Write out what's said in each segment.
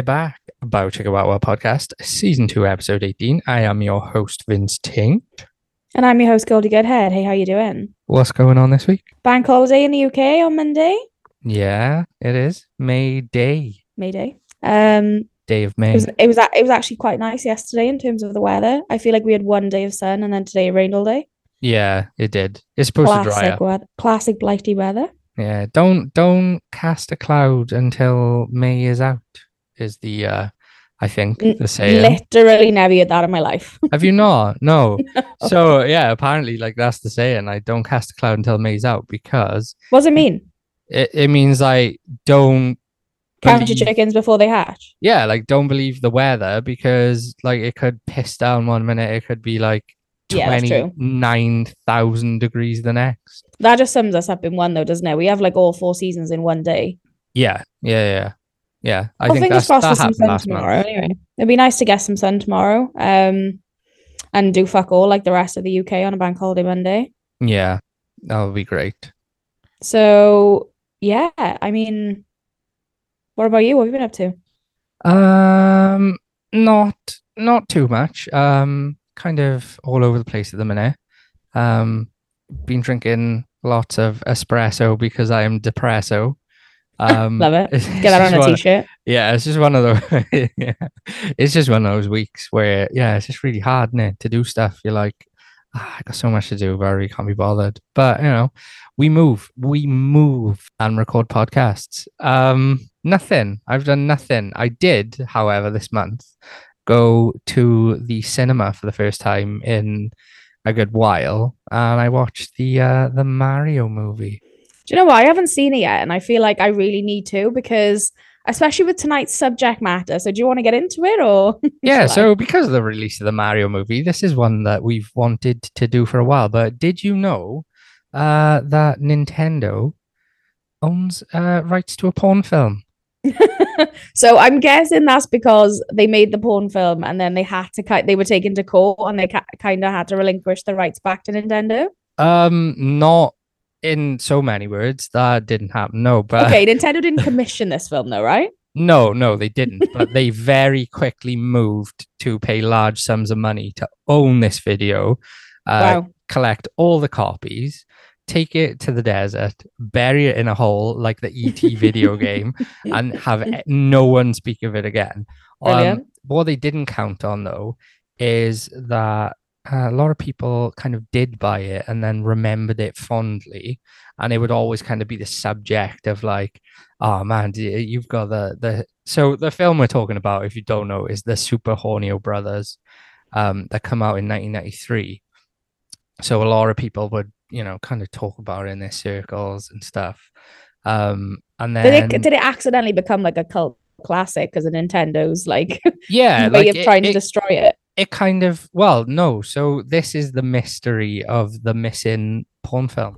we're back. About Chicka Wow Wow podcast, season two, episode 18. I am your host, Vince Taint. And I'm your host, Goldie Goodhead. Hey, how you doing? What's going on this week? Bank holiday in the UK on Monday, Yeah, it is May Day, May Day. Um, day of it May. was it was it was actually quite nice yesterday in terms of the weather. I feel like we had one day of sun and then today it rained all day. Yeah, it did. It's supposed to dry up. weather, classic blighty weather. Yeah, don't don't cast a cloud until May is out. Is the uh, I think the saying. Literally never heard that in my life. Have you not? No. So yeah, apparently, like that's the saying. I don't cast a cloud until May's out because what does it mean? it, it means I don't Count your chickens before they hatch. yeah, like don't believe the weather because like it could piss down one minute, it could be like Yeah, twenty nine thousand degrees the next. That just sums us up in one, though, doesn't it? We have like all four seasons in one day. Yeah, yeah, yeah, yeah. I well, think that's, that some happened sun last tomorrow. month. Anyway, it'd be nice to get some sun tomorrow. Um, and do fuck all like the rest of the UK on a bank holiday Monday. Yeah, that would be great. So yeah, I mean, what about you? What have you been up to? Um, not not too much. Um, kind of all over the place at the minute. Um, been drinking lots of espresso because I am depresso. Um, Love it. Get that on a t-shirt. Yeah, it's just one of those. yeah, it's just one of those weeks where yeah, it's just really hard, is to do stuff. You're like, ah, I got so much to do, but I really can't be bothered. But you know, we move, we move and record podcasts. Um, nothing. I've done nothing. I did, however, this month go to the cinema for the first time in a good while, and I watched the uh the Mario movie. Do you know what? I haven't seen it yet, and I feel like I really need to because, especially with tonight's subject matter. So, do you want to get into it or? Yeah, so because of the release of the Mario movie, this is one that we've wanted to do for a while. But did you know uh, that Nintendo owns uh, rights to a porn film? So I'm guessing that's because they made the porn film and then they had to ki- they were taken to court and they ca- kind of had to relinquish the rights back to Nintendo. Um, not in so many words. That didn't happen. No, but Okay, Nintendo didn't commission this film though, right? no, no, they didn't. but they very quickly moved to pay large sums of money to own this video. Uh, Wow. collect all the copies, take it to the desert, bury it in a hole like the ET video game, and have no one speak of it again. Um, what they didn't count on though is that uh, a lot of people kind of did buy it and then remembered it fondly, and it would always kind of be the subject of like, oh man, you've got the the. So the film we're talking about, if you don't know, is the Super Hornio Brothers, um, that come out in 1993 so a lot of people would you know kind of talk about it in their circles and stuff um and Did then it did it accidentally become like a cult classic because of Nintendo's like yeah way like of it, trying to destroy it? It kind of well no so this is the mystery of the missing porn film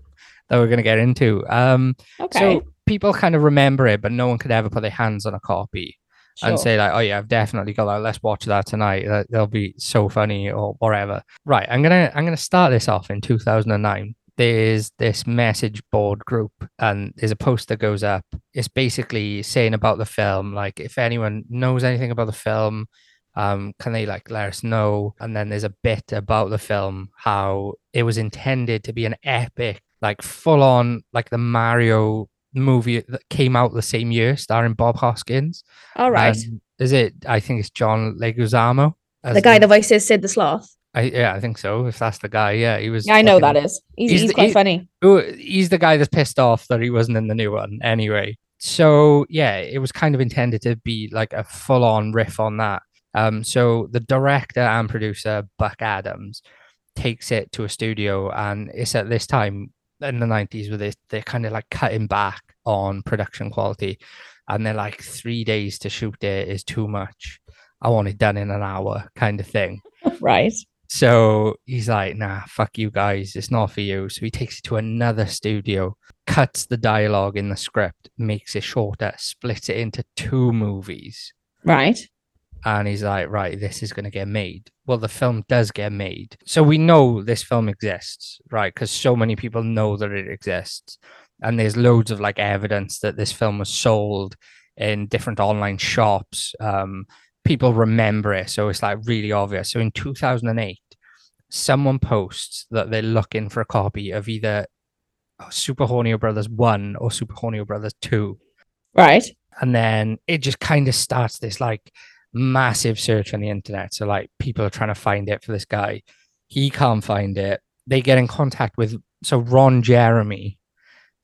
that we're going to get into um Okay. so people kind of remember it but no one could ever put their hands on a copy and say like, "Oh yeah, I've definitely got that. Let's watch that tonight. That, that'll be so funny or whatever." Right. I'm gonna I'm gonna start this off in 2009. There's this message board group, and there's a post that goes up. It's basically saying about the film, like if anyone knows anything about the film, um, can they like let us know? And then there's a bit about the film, how it was intended to be an epic, like full on, like the Mario movie that came out the same year, starring Bob Hoskins. All right. And is it? I think it's John Leguizamo. as the guy that voices Sid the Sloth. I, yeah, I think so. If that's the guy, yeah, he was. Yeah, I know that is. He's, He's he's, the- quite he- funny. He's the guy that's pissed off that he wasn't in the new one. Anyway, so yeah, it was kind of intended to be like a full-on riff on that. Um, so the director and producer Buck Adams takes it to a studio, and it's at this time in the nineties where they they're kind of like cutting back on production quality, and they're like three days to shoot it is too much. I want it done in an hour, kind of thing. Right. So he's like, nah, fuck you guys. It's not for you. So he takes it to another studio, cuts the dialogue in the script, makes it shorter, splits it into two movies. Right. And he's like, right, this is going to get made. Well, the film does get made. So we know this film exists, right? Because so many people know that it exists. And there's loads of like evidence that this film was sold in different online shops. Um, people remember it, so it's like really obvious. So in 2008, someone posts that they're looking for a copy of either Super Hornio Brothers 1 or Super Hornio Brothers 2. Right. And then it just kind of starts this like massive search on the internet. So like people are trying to find it for this guy. He can't find it. They get in contact with so Ron Jeremy,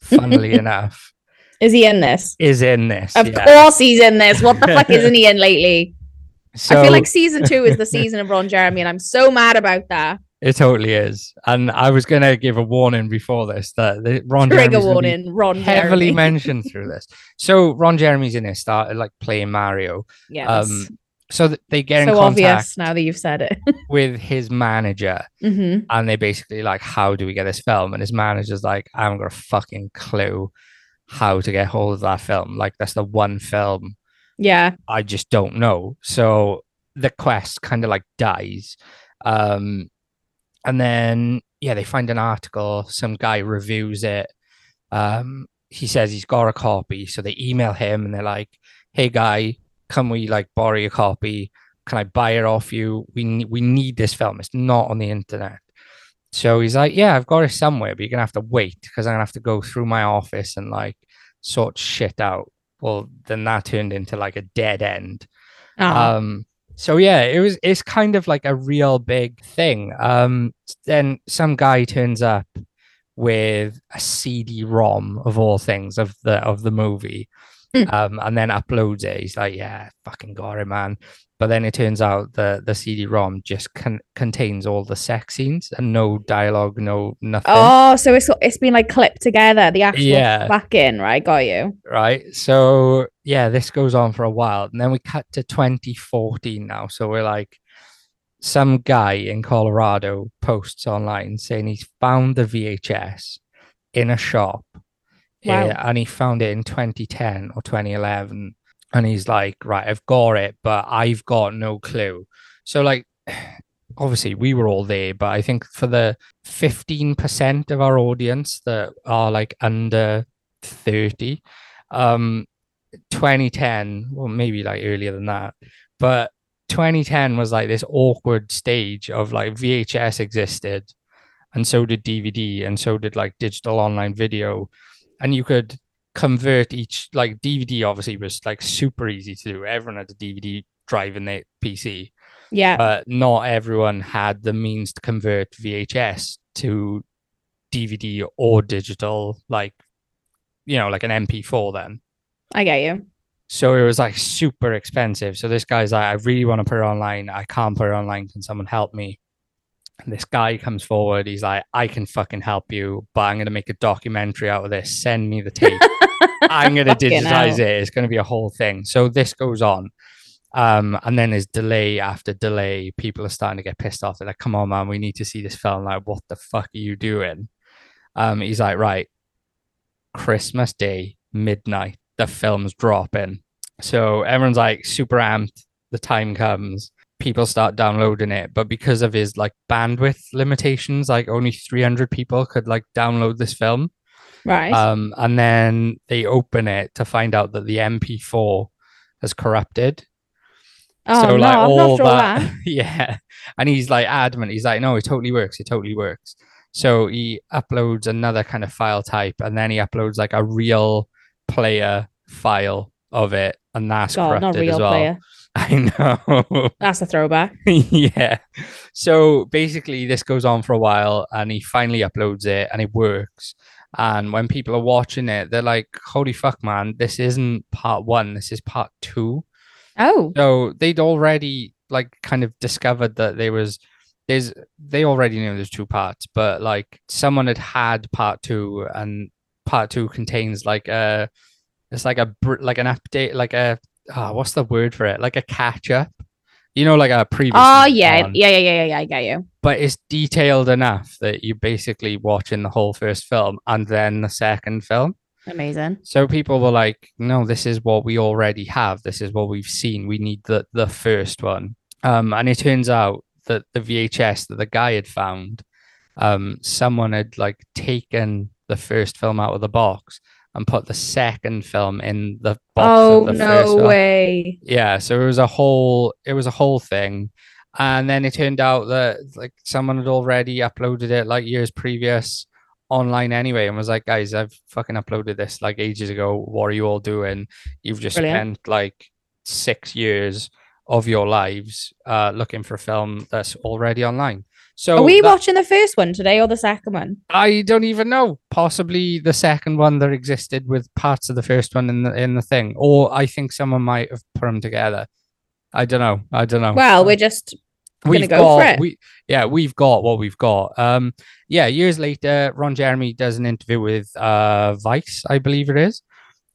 funnily enough, Is he in this? is in this. Of yeah. course he's in this. What the fuck isn't he in lately? So I feel like season two is the season of Ron Jeremy, and I'm so mad about that. it totally is. And I was gonna give a warning before this that the, Ron Trigger warning, Ron heavily Jeremy. mentioned through this. So Ron Jeremy's in it, started like playing Mario. yes. Um, so th- they get in so contact obvious now that you've said it. with his manager hmm and they basically like, how do we get this film? And his manager's like, I haven't got a fucking clue how to get hold of that film. Like that's the one film Yeah. I just don't know. So the quest kind of like dies. Um, and then yeah, they find an article. Some guy reviews it. Um, he says he's got a copy, so they email him and they're like, "Hey guy, can we like borrow your copy? Can I buy it off you? We we need this film. It's not on the internet." So he's like, "Yeah, I've got it somewhere, but you're gonna have to wait because I'm gonna have to go through my office and like sort shit out." Well, then that turned into like a dead end. Ah, Um, so yeah, it was it's kind of like a real big thing. Um, then some guy turns up with a CD-ROM of all things of the of the movie, Hmm. um, and then uploads it. He's like, "Yeah, fucking got it, man." But then it turns out the the CD-ROM just con- contains all the sex scenes and no dialogue, no nothing. oh, so it's it's been like clipped together, the actual Yeah. back in, right? Got you. right? So yeah, this goes on for a while, and then we cut to 2014 now. So we're like, some guy in Colorado posts online saying he's found the VHS in a shop, Wow. and he found it in 2010 or 2011, and he's like, right, I've got it, but I've got no clue. So like. Obviously, we were all there, but I think for the 15% of our audience that are like under 30, um 2010 well maybe like earlier than that but 2010 was like this awkward stage of like vhs existed and so did dvd and so did like digital online video and you could convert each like dvd obviously was like super easy to do everyone had a dvd drive in their pc Yeah. but not everyone had the means to convert vhs to dvd or digital like you know like an mp4 then I get you. so it was like super expensive. So this guy's like, I really want to put it online. I can't put it online. Can someone help me? And this guy comes forward. He's like, I can fucking help you, but I'm going to make a documentary out of this. Send me the tape. I'm going to digitize hell. it. It's going to be a whole thing. So this goes on. Um, and then there's delay after delay. People are starting to get pissed off. They're like, come on, man, we need to see this film. Like, what the fuck are you doing? Um, he's like, right, Christmas Day, midnight, the film's dropping. So everyone's like super amped. The time comes, people start downloading it, but because of his like bandwidth limitations, like only 300 people could like download this film. Right. Um, and then they open it to find out that the MP4 has corrupted. oh so no, like I'm all not sure that, that. yeah. And he's like adamant. He's like, no, it totally works. It totally works. So he uploads another kind of file type, and then he uploads like a real player file of it, and that's God, corrupted as well. player. I know. That's a throwback. yeah. So basically, this goes on for a while, and he finally uploads it, and it works. And when people are watching it, they're like, "Holy fuck, man! This isn't part one. This is part two. Oh, So they'd already like kind of discovered that there was there's they already knew there's two parts, but like someone had had part two, and part two contains like a it's like a br- like an update, like a ah, what's the word for it? Like a catch up. You know, like a previous. oh yeah, yeah, yeah, yeah, yeah, yeah. I get you. But it's detailed enough that you're basically watching the whole first film and then the second film. Amazing. So people were like, "No, this is what we already have. This is what we've seen. We need the the first one." Um, and it turns out that the VHS that the guy had found, um, someone had like taken the first film out of the box and put the second film in the box Oh of the no way. Yeah, so it was a whole it was a whole thing. And then it turned out that like someone had already uploaded it like years previous online anyway and was like, guys, I've fucking uploaded this like ages ago. What are you all doing? You've just Brilliant. spent like six years of your lives uh looking for a film that's already online. So Are we that- watching the first one today or the second one? I don't even know. Possibly the second one that existed with parts of the first one in the in the thing, or I think someone might have put them together. I don't know. I don't know. Well, we're just we've go got for it. we yeah we've got what we've got. Um, yeah. Years later, Ron Jeremy does an interview with uh Vice, I believe it is,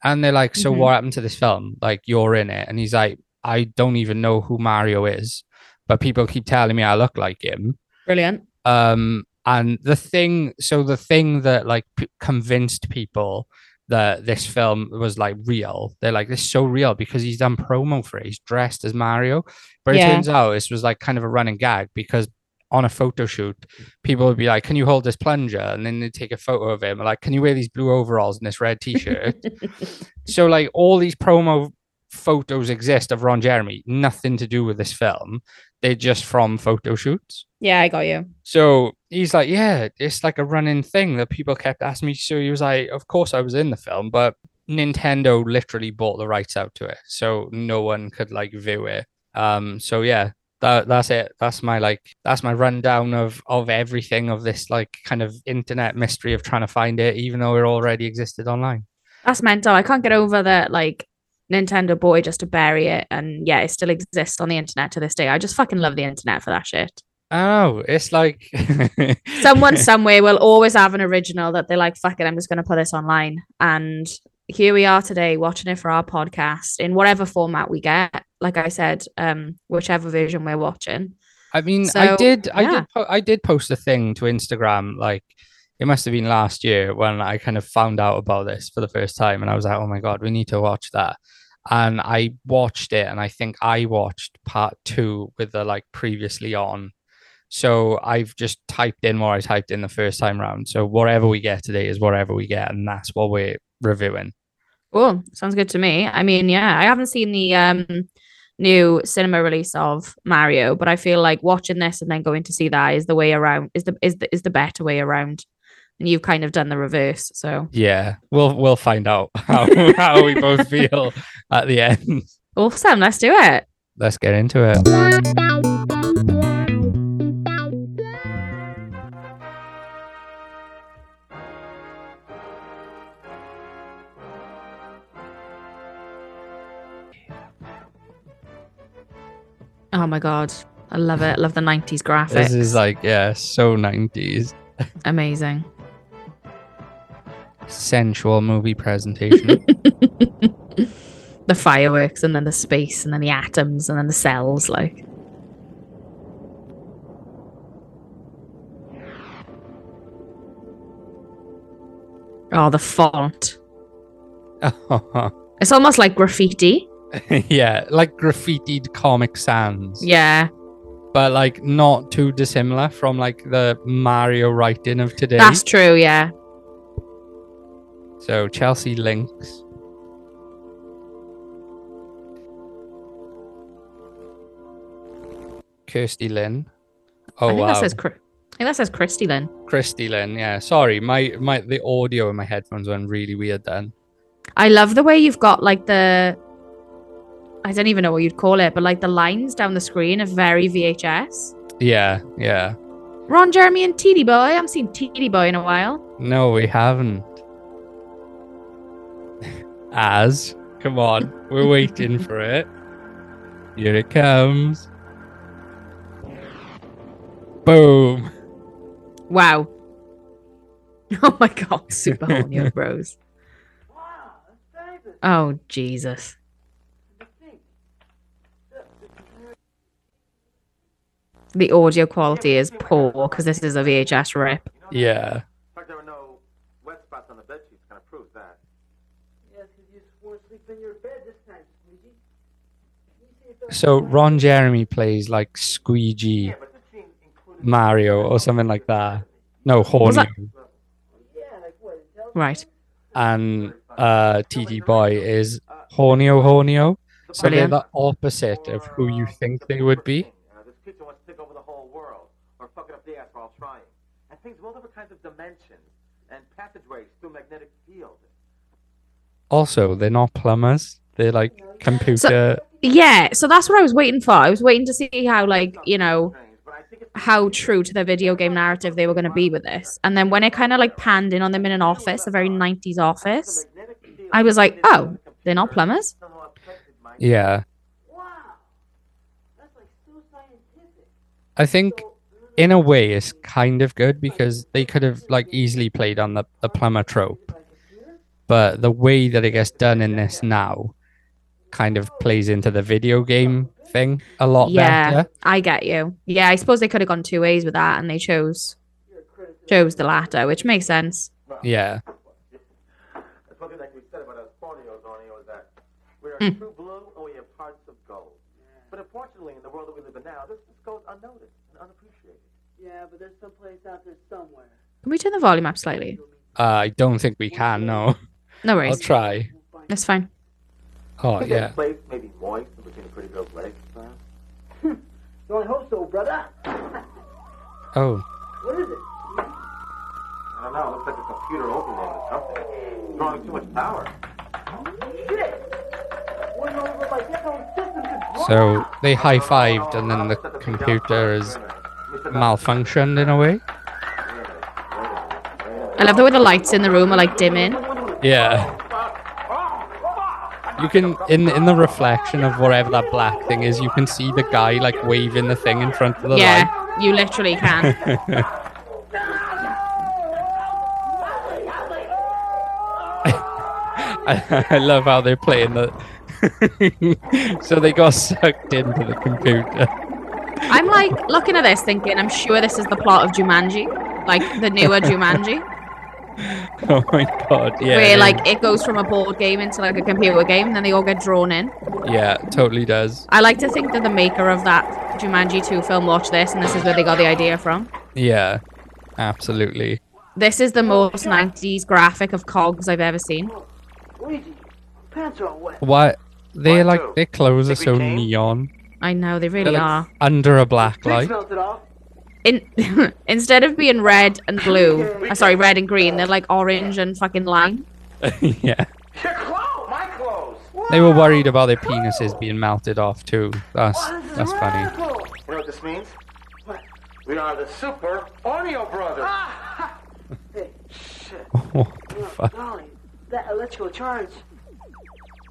and they're like, "So Mhm. what happened to this film? Like you're in it?" And he's like, "I don't even know who Mario is, but people keep telling me I look like him." Brilliant. um and the thing so the thing that like p- convinced people that this film was like real they're like this is so real because he's done promo for it. He's dressed as mario. But it Yeah. turns out this was like kind of a running gag because on a photo shoot people would be like can you hold this plunger? And then they take a photo of him like can you wear these blue overalls and this red t-shirt? So like all these promo photos exist of ron jeremy. Nothing to do with this film they're just from photo shoots yeah, I got you. so he's like, yeah, it's like a running thing that people kept asking me. So he was like, of course I was in the film, but Nintendo literally bought the rights out to it, so no one could like view it. Um, so yeah, that that's it. That's my like that's my rundown of of everything of this like kind of internet mystery of trying to find it, even though it already existed online. That's mental. I can't get over that. Like Nintendo boy just to bury it, and yeah, it still exists on the internet to this day. I just fucking love the internet for that shit. Oh, it's like Someone somewhere will always have an original that they're like, "Fuck it, I'm just going to put this online." And here we are today, watching it for our podcast in whatever format we get. Like I said, um, whichever version we're watching. I mean, I So, did, I yeah. did, po- I did post a thing to Instagram. Like, it must have been last year when I kind of found out about this for the first time, and I was like, "Oh my god, we need to watch that." And I watched it, and I think I watched part two with the like previously on. So I've just typed in what I typed in the first time round. So whatever we get today is whatever we get, and that's what we're reviewing. Cool. Sounds good to me. I mean, yeah, I haven't seen the um new cinema release of Mario, but I feel like watching this and then going to see that is the way around is the is the is the better way around. And you've kind of done the reverse. So Yeah, we'll we'll find out how how we both feel at the end. awesome. Let's do it. Let's get into it. Oh my god. I love it. I Love the 90s graphics. This is like, yeah, so 90s. amazing. Sensual movie presentation. the fireworks and then the space and then the atoms and then the cells like Oh, the font. It's almost like graffiti. yeah, like graffitied Comic Sans. Yeah, But like not too dissimilar from like the Mario writing of today. that's true. Yeah. So Chelsea Links. Kirsty Lynn. Oh I think wow. that says. I think that says Christy Lynn. Christy Lynn, yeah. Sorry, my my the audio in my headphones went really weird then. I love the way you've got like the. I don't even know what you'd call it, but like the lines down the screen are very VHS. Yeah, yeah. Ron Jeremy and TT Boy. I haven't seen TT Boy in a while. No, we haven't. As, come on, we're waiting for it. Here it comes. Boom. Wow. Oh my god, super horny bros. Oh Jesus. The audio quality is poor because this is a VHS rip. Yeah. In fact, there were no wet spots on the bed sheets. Kind of proves that. Yes, 'cause you swore to sleep in your bed this time, Squeegee. You see if those- So Ron Jeremy plays like Squeegee Yeah, but this scene included. Mario or something like that. No, Was Horny. that- Yeah, like what? Tell Right. And uh TT Boy is Hornio Hornio. So they're the opposite of who you think they would be. This creature wants to take over the whole world, or fuck it up the ass while trying. And things with all different kinds of dimensions and passageways through magnetic field. Also, they're not plumbers. They're like computer. Yeah, so that's what I was waiting for. I was waiting to see how, like, you know, Strange, but I think it's how true to the video game narrative they were going to be with this. And then when it kind of like panned in on them in an office, a very 90s office, I was like, oh, they're not plumbers? yeah. Wow. That's like so scientific. I think in a way it's kind of good because they could have like easily played on the, the plumber trope. But the way that it gets done in this now kind of plays into the video game thing a lot Yeah, better. I get you. Yeah, I suppose they could have gone two ways with that and they chose chose the latter, which makes sense. Yeah. That's like we said about us Borneos, Ornio, is that we are Hmm. true blue and we have hearts of gold. But unfortunately, in the world that we live in now, this, this goes unnoticed and unappreciated. Yeah, but there's someplace out there somewhere. Can we turn the volume up slightly? Uh, I don't think we can, no. No worries. I'll try. That's fine. Oh, Think yeah. that place may be moist in between a pretty girl's legs, perhaps? Hmm. You only hope so, brother. Oh, What is it? I don't know. It looks like a computer overload or something. It's drawing too much power. Shit! Wouldn't over my damn own system could so they high fived and then the computer is malfunctioned in a way. I love the way the lights in the room are like dimming. Yeah. You can in in the reflection of whatever that black thing is, you can see the guy like waving the thing in front of the light. Yeah, you literally can. I, I love how they're playing the. so they got sucked into the computer. I'm like looking at this thinking, I'm sure this is the plot of Jumanji, like the newer Jumanji, Oh my god! Yeah, where it like it goes from a board game into like a computer game, and then they all get drawn in. yeah, totally does. I like to think that the maker of that Jumanji 2 film watched this, and this is where they got the idea from. Yeah, absolutely. This is the most 90s graphic of cogs I've ever seen. Luigi, pants are all wet. What? They're like their clothes are so neon. I know they really They're like are. under a black Pig light. Smelt it off. In instead of being red and blue, uh, sorry, red and green, they're like orange and fucking lime. yeah, Your clothes! My clothes! they were worried about their penises being melted off too. That's that's a funny. You know what this means? What? We are the Super Orneo Brothers. Ah! Hey, Shit. What the oh, fuck? golly, that electrical charge.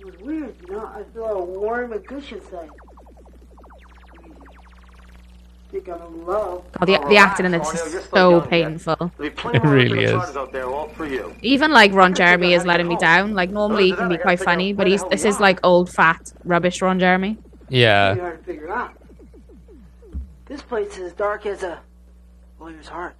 It was weird, you know. I feel a warm and gush inside. Oh, the, the acting in this Relax, is you're so painful. There'll be plenty It really is. charges out there, all for you. Even like Ron Jeremy is letting me down. Like normally he can be quite funny, but he's this is like old fat rubbish Ron Jeremy. Yeah, Pretty hard to figure out. This place is dark as a lawyer's heart.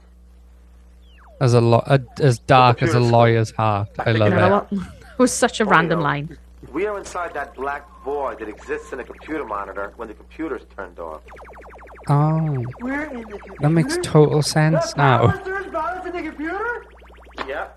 as a lo- uh, as dark as a lawyer's heart. I You love know it. It was such a random line. We are inside that black void that exists in a computer monitor when the computer's turned off. Oh, We're in the computer. that makes total sense now. There's in the computer? Yeah.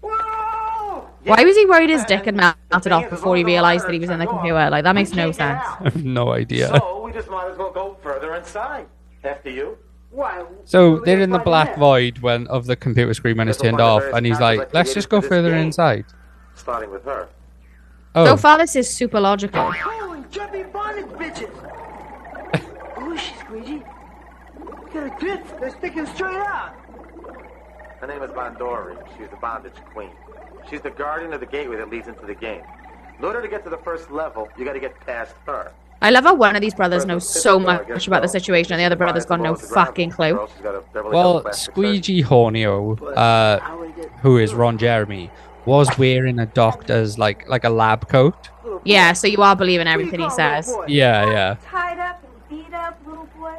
Whoa! Why was he worried his dick had melted off before he realized that he was in the computer? Like that makes no sense. I have no idea. So we just might as well go further inside. After you. Why? So they're in the black find void when of the computer screen when it's turned off, and he's like, "Let's just go further inside." Starting with her. Oh, So far, this is super logical. Next? Holy jumpy bondage bitches! Who is she, Squeegee? Look at her tits. They're sticking straight out. Her name is Bandori. She's the bondage queen. She's the guardian of the gateway that leads into the game. In order to get to the first level, you got to get past her. I love how one of these brothers knows so much about the situation, and the other brother's got no fucking clue. well, Squeegee Hornio, uh, How would it who is Ron Jeremy, was wearing a doctor's like like a lab coat. Yeah, so you are believing everything he says. Yeah, yeah. tied up and beat up little boy.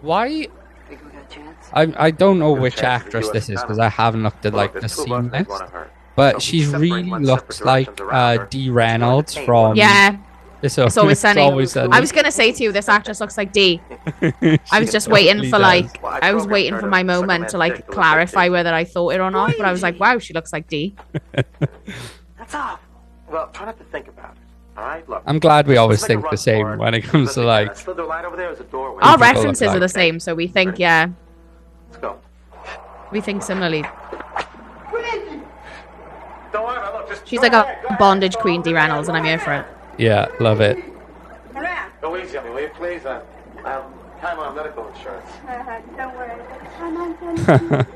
Why? Think we got a chance? I I don't know which actress this is because I haven't looked at like the scene list. But she really looks like uh, Dee Reynolds from Yeah, It's, It's always sunny. always sunny. I was gonna say to you, this actress looks like Dee. I was just waiting for like, I I was waiting for my moment to like dick to look like clarify whether I thought it or not. But I was like, wow, she looks like Dee. That's all. Well, try not to think about it. All right, look. I'm glad we always let's make a think the same for when it comes to look at like. That slither light over there is a doorway. Our references are the same, so we think, yeah, Let's go. we think similarly. Don't worry about it. Look, just She's like a bondage queen, over Dee there, Reynolds, and I'm here for it. Yeah, love it. Go easy on me, will you, please? Uh, I'm time on medical insurance. Uh, uh, don't worry. I'm on done.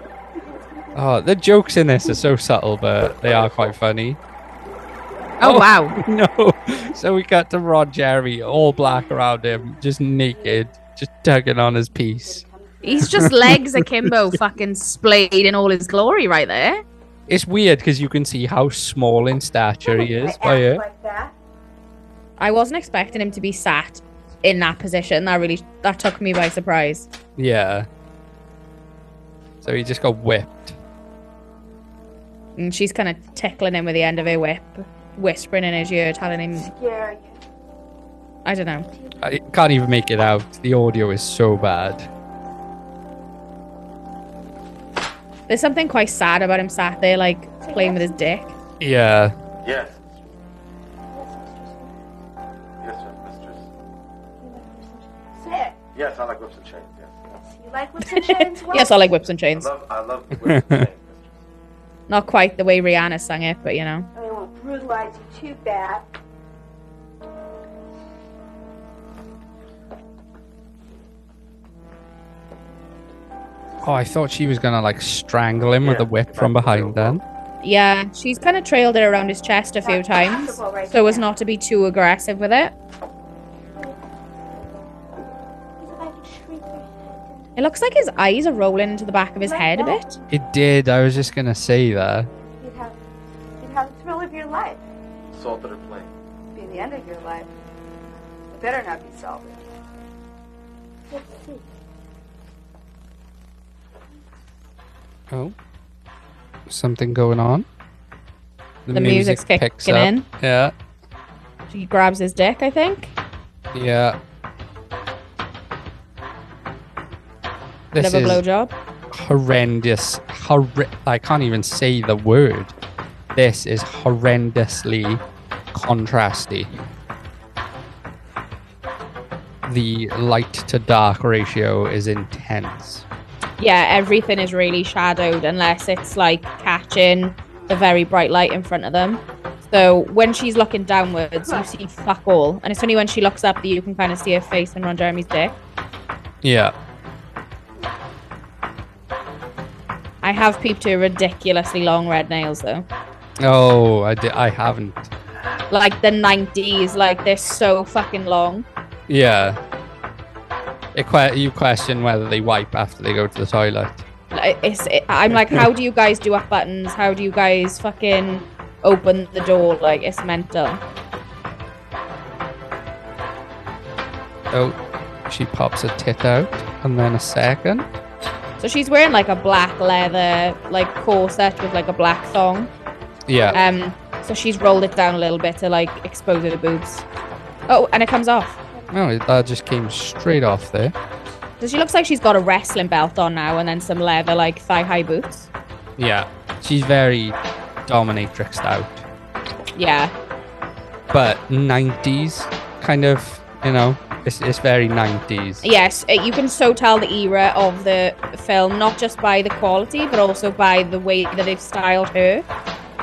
Oh, the jokes in this are so subtle, but they are quite funny. Oh, oh, wow. No. So we got to Ron Jeremy, all black around him, just naked, just tugging on his piece. He's just legs akimbo, fucking splayed in all his glory right there. It's weird because you can see how small in stature he is by it. like. I wasn't expecting him to be sat in that position. That really that took me by surprise. Yeah. So he just got whipped. And she's kind of tickling him with the end of her whip, whispering in his ear, telling him, Scare you. I don't know. I can't even make it out. The audio is so bad. There's something quite sad about him sat there, like playing with his dick. Yeah. Yes. Yes, mistress. Say it. Yes, I like whips and chains. Yes. You like whips and chains? Yes, I like whips and I chains. love, I love whips and chains. Not quite the way Rihanna sang it, but you know. Oh, I won't brutalize you too bad. Oh, I thought she was gonna like strangle him with Yeah, a whip from behind then. Yeah, she's kind of trailed it around his chest a few times, so as not to be too aggressive with it. If I could shrink your head. It looks like his eyes are rolling into the back of his head a bit. It did. I was just gonna say that. Life. Salted or plain? Be the end of your life. It better not be salted. Let's see. Oh. Something going on. The music's kicking picks up. in. Yeah. She grabs his dick, I think. Yeah. Bit This of a is blowjob. horrendous. Horri- I can't even say the word. This is horrendously contrasty. The light to dark ratio is intense. Yeah, everything is really shadowed unless it's like catching the very bright light in front of them. So when she's looking downwards, you see fuck all. And it's only when she looks up that you can kind of see her face and Ron Jeremy's dick. Yeah. I have peeped her ridiculously long red nails though. Oh, I, di- I haven't. Like the 90s, like they're so fucking long. Yeah. It que- you question whether they wipe after they go to the toilet. It's, it, I'm like, how do you guys do up buttons? How do you guys fucking open the door? Like, it's mental. Oh, she pops a tit out, and then a second. So she's wearing like a black leather, like corset with like a black thong. Yeah. Um, so she's rolled it down a little bit to like expose her boobs. Oh, and it comes off. Oh, that just came straight off there. So she looks like she's got a wrestling belt on now, and then some leather like thigh high boots. Yeah. She's very dominatrixed out. Yeah, But 90s, kind of, you know, it's, it's very 90s. yes, uh, you can so tell the era of the film, not just by the quality, but also by the way that they've styled her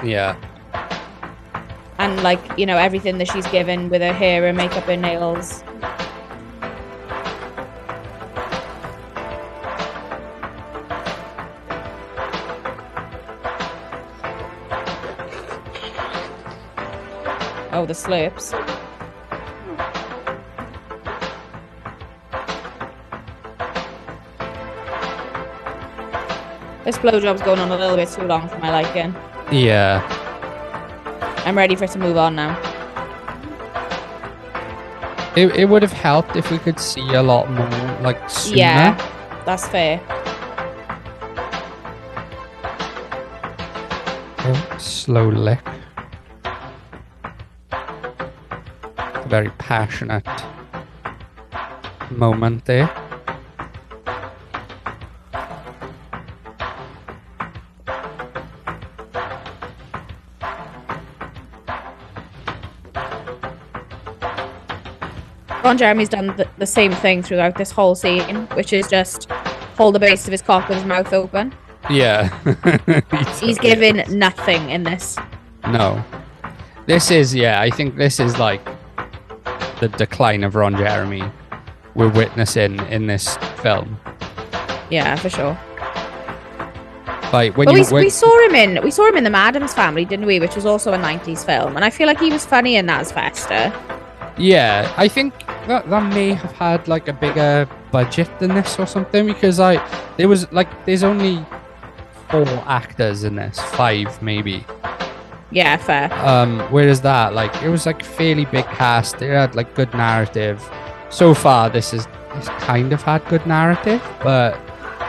Yeah. and like you know everything that she's given with her hair, her makeup, her nails. Oh, the slurps. This blowjob's going on a little bit too long for my liking. Yeah. I'm ready for it to move on now. It, it would have helped if we could see a lot more, like, sooner. Yeah, that's fair. Oh, slow lick. Very passionate moment there. Ron Jeremy's done the, the same thing throughout this whole scene, which is just hold the base of his cock with his mouth open. Yeah. He's given nothing in this. No. This is, yeah, I think this is like the decline of Ron Jeremy we're witnessing in this film. Yeah, for sure. Like when But you we, when- we saw him in we saw him in the Madams Family, didn't we? Which was also a '90s film, and I feel like he was funny in that as Fester. Yeah, I think that that may have had like a bigger budget than this or something because I there was like there's only four actors in this, five maybe. Yeah, fair. Um, whereas that like it was like fairly big cast. They had like good narrative. So far, this is this kind of had good narrative, but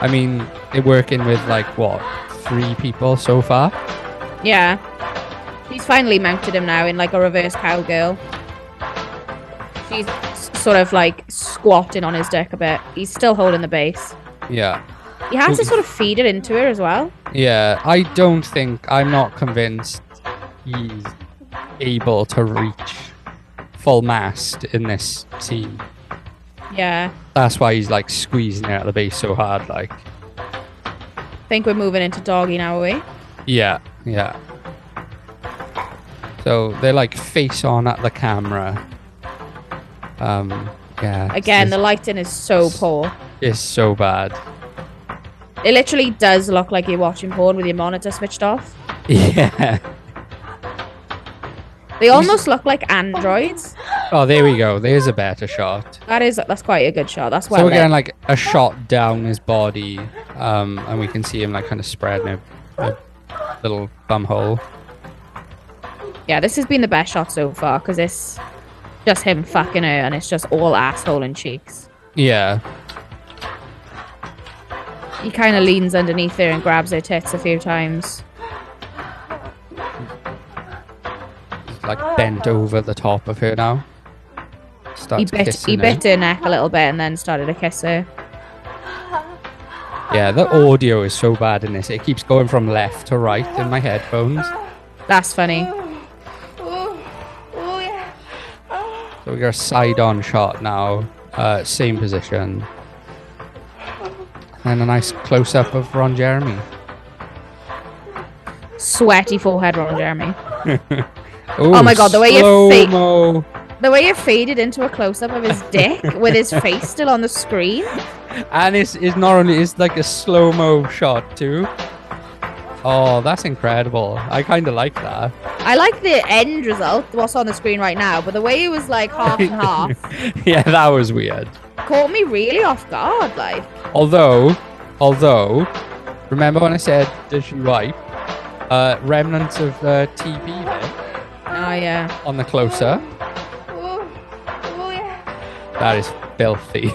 I mean they're working with like what three people so far. Yeah. He's finally mounted him now in like a reverse cowgirl. She's sort of like squatting on his dick a bit. He's still holding the base. Yeah. He has to sort of feed it into her as well. Yeah, I don't think I'm not convinced he's able to reach full mast in this scene. Yeah. That's why he's like squeezing it at the base so hard. Like, think we're moving into doggy now, are we? yeah, yeah. So they're like face on at the camera. Um, yeah. Again, the lighting is so poor. it's so bad. It literally does look like you're watching porn with your monitor switched off. Yeah. They almost look like androids. Oh, there we go. There's a better shot. That is that's quite a good shot. That's why. so we're getting like a shot down his body, um, and we can see him like kind of spreading a, a little bum hole. Yeah, this has been the best shot so far because it's just him fucking her and it's just all asshole and cheeks. Yeah, He kind of leans underneath her and grabs her tits a few times. he's like bent over the top of her now. Starts He bit he her. bit her neck a little bit and then started to kiss her. Yeah, the audio is so bad in this. It keeps going from left to right in my headphones. That's funny. So we got a side-on shot now, uh, same position, and a nice close-up of Ron Jeremy. Sweaty forehead, Ron Jeremy. Ooh, Oh my God, the way you slow-mo. The way it faded into a close up of his dick with his face still on the screen. And it's, it's not only it's like a slow mo shot too. Oh, that's incredible. I kind of like that. I like the end result, what's on the screen right now, but the way it was like half and half yeah, that was weird. caught me really off guard. Like, Although, although, remember when I said did she wipe? Uh, remnants of the TP there oh yeah. on the closer. Oh yeah. That is filthy.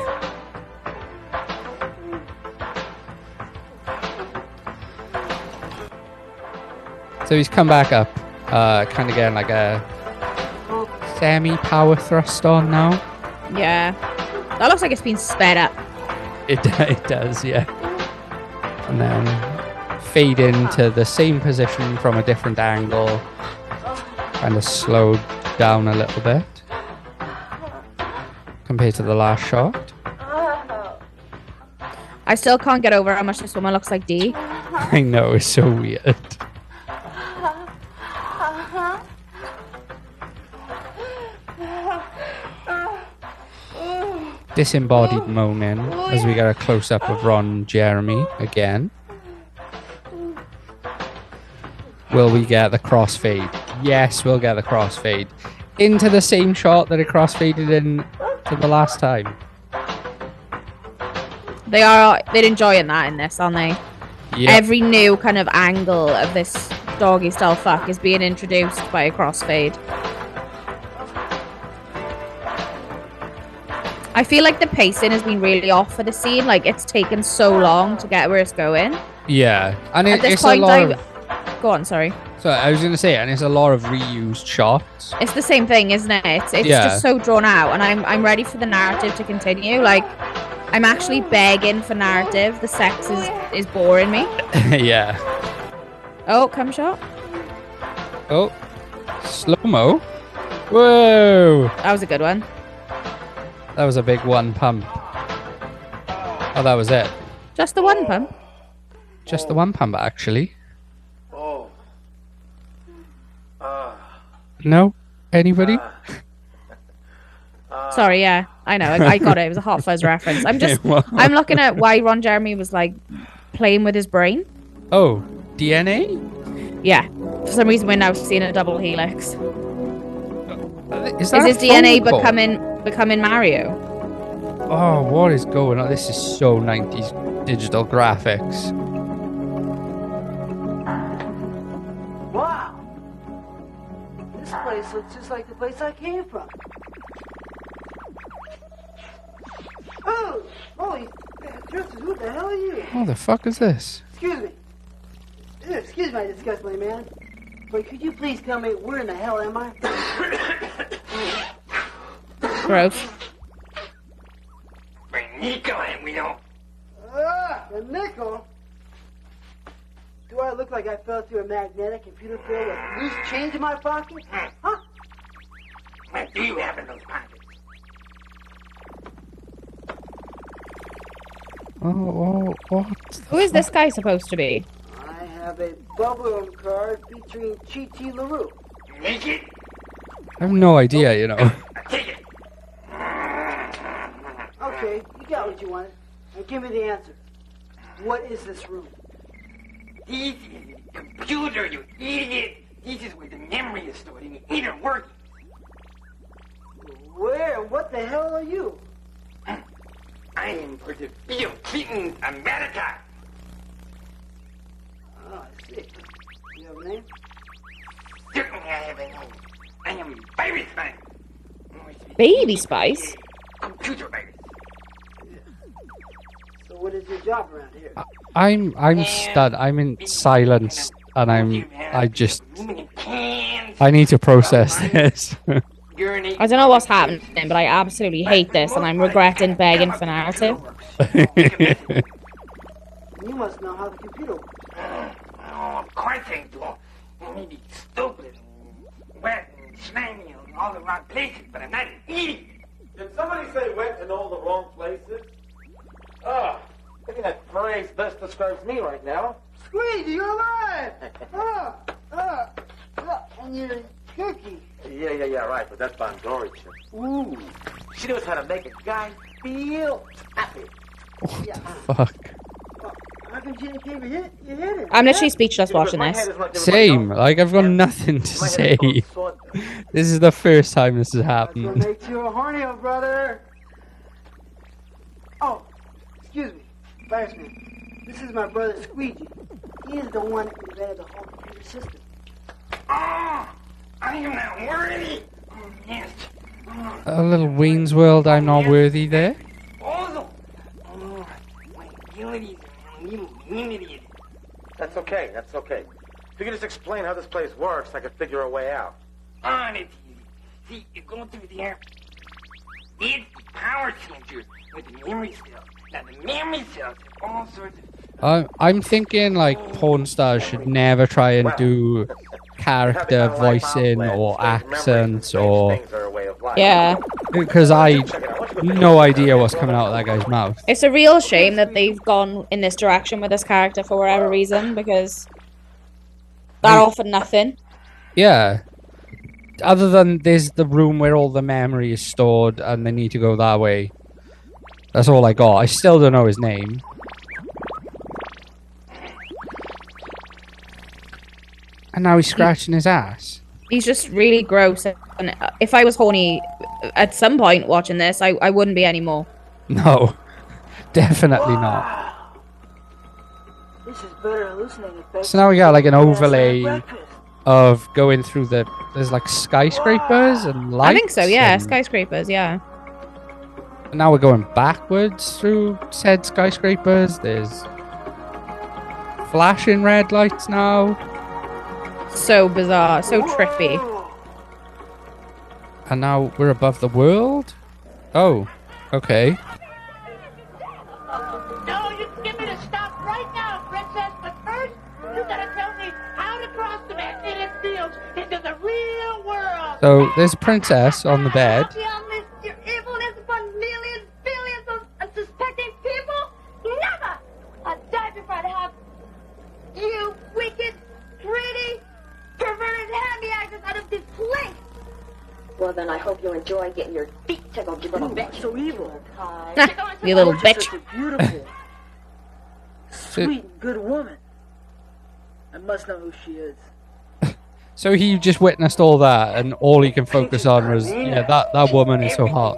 So he's come back up, uh, kind of getting like a semi power thrust on now. Yeah. That looks like it's been sped up. It, it does, yeah. And then fade into the same position from a different angle, kind of slowed down a little bit compared to the last shot. I still can't get over how much this woman looks like Dee. I know, it's so weird. Disembodied moaning as we get a close up of Ron Jeremy again. Will we get the crossfade? Yes, we'll get the crossfade. Into the same shot that it crossfaded in to the last time. They are they're enjoying that in this, aren't they? Yeah. Every new kind of angle of this doggy style fuck is being introduced by a crossfade. I feel like the pacing has been really off for the scene. Like it's taken so long to get where it's going. Yeah, and At it, this it's point, a lot I- of Go on, sorry. So I was gonna say, and it's a lot of reused shots. It's the same thing, isn't it? It's, it's Yeah. just so drawn out, and I'm I'm ready for the narrative to continue. Like, I'm actually begging for narrative. The sex is is boring me. yeah. Oh, come shot. Oh, slow mo. Whoa, That was a good one. That was a big one pump. Oh, that was it. Just the one pump. Just the one pump, actually. Oh. Uh, No, anybody? Sorry, yeah, I know. I, I got it. It was a Hot Fuzz reference. I'm just, I'm looking at why Ron Jeremy was like playing with his brain. Oh, DNA? Yeah, for some reason we're now seeing a double helix. Is Is his DNA call? becoming becoming Mario? Oh, what is going on? This is so 90s digital graphics. Wow. This place looks just like the place I came from. Oh, holy Justin, who the hell are you? What the fuck is this? Excuse me. Excuse my disgust, my man. But could you please tell me where in the hell am I? Gross. Bring Nico and we know. Ah, a nickel. Do I look like I fell through a magnetic computer field with loose change in my pocket? Huh? What do you have in those pockets? Oh, oh what? Who is this guy supposed to be? I have a bubblegum card featuring Chi Chi LaRue. it? I have no idea, you know. Take it. Okay, you got what you wanted. Now give me the answer. What is this room? This is a computer, you idiot. This is where the memory is stored and it isn't working. Where what the hell are you? I am for the Bill Clinton America. I see. You have a name? Certainly I have a name. I am Virus Man. Baby Spice. Computer virus. So what is your job around here? I'm I'm stunned. I'm in silence and I'm I just I need to process this. I don't know what's happening, but I absolutely hate this, and I'm regretting begging for narrative. You must know how the computer works. Oh, of course I do. I may be stupid and wet and slimy in all the wrong places, but I'm not an idiot. Did somebody say wet in all the wrong places? Ah, I think that phrase best describes me right now. Squeegee, you're alive! ah, ah, ah, and you're cookie. Yeah, yeah, yeah, right, but that's Bondori shit. Ooh, she knows how to make a guy feel happy. What Yeah. Fuck. I'm literally speechless watching this. head is like everybody Same. Like I've got nothing to say. is full of sawdust. This is the first time this has That's happened. makes you a horny old brother. Oh, excuse me, Fireman. This is my brother Squeegee. He is the one that invented the whole computer system. Oh, I am not worthy. Oh, yes. Oh, A little Wayne's World. I'm not worthy there. Oh, also. Oh, my abilities are a little limited. That's okay, that's okay. If you could just explain how this place works, I could figure a way out. Oh, it's easy. See, you go through there. It's the power center with the memory cells. Now, the memory cells have all sorts of I, I'm thinking like porn stars should never try and do character voicing or accents or Yeah, because I no idea what's coming out of that guy's mouth. it's a real shame that they've gone in this direction with this character for whatever reason, because that offered nothing. Yeah. Other than there's the room where all the memory is stored and they need to go that way. That's all I got. I still don't know his name. And now he's scratching his ass. He's just really gross. And if I was horny at some point watching this, I, I wouldn't be anymore. No. Definitely not. This is better hallucinating. So now we got like an overlay of going through the there's like skyscrapers and lights. I think so, yeah. and- Skyscrapers, yeah. now we're going backwards through said skyscrapers. There's flashing red lights now. So bizarre, so trippy. And now we're above the world? Oh, okay. No, you get me to stop right now, Princess. But first, you gotta tell me how to cross the magnetic fields into the real world. So there's a princess on the bed. Have you unleashed your evilness upon millions, billions of unsuspecting people? Never! I'd die before I'd have you wicked, greedy, perverted happy actors out of this place. Well, then I hope you enjoy getting your feet tickled, you little bitch. So evil. You little bitch. beautiful, sweet, good woman. I must know who she is. So he just witnessed all that, and all he can focus on was, yeah, that, that woman is so hot.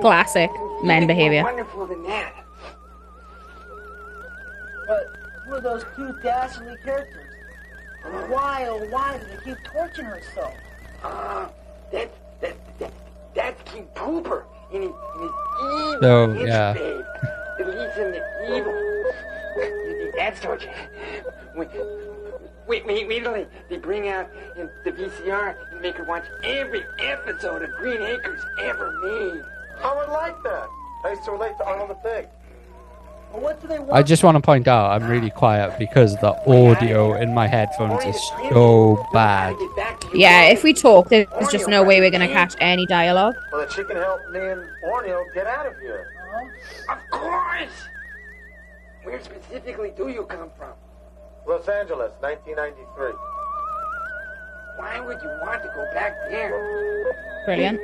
Classic men behavior. Wonderful than that. But who are those cute, dastardly characters? And why, oh why do they keep torturing her so? Uh, that, that, that, that's King Pooper in his, in his evil So, itch yeah. babe that leads him to evil. You think that's torture? Wait, wait, wait, wait till they, they bring out in the VCR and make her watch every episode of Green Acres ever made. I would like that. I used to relate to Arnold the Pig. I just want to point out I'm really quiet because the audio in my headphones is so bad. Yeah, if we talk, there's just no way we're gonna catch any dialogue. Well, then she can help me and Ornio get out of here. Of course! Where specifically do you come from? Los Angeles, 1993. Why would you want to go back there? Brilliant.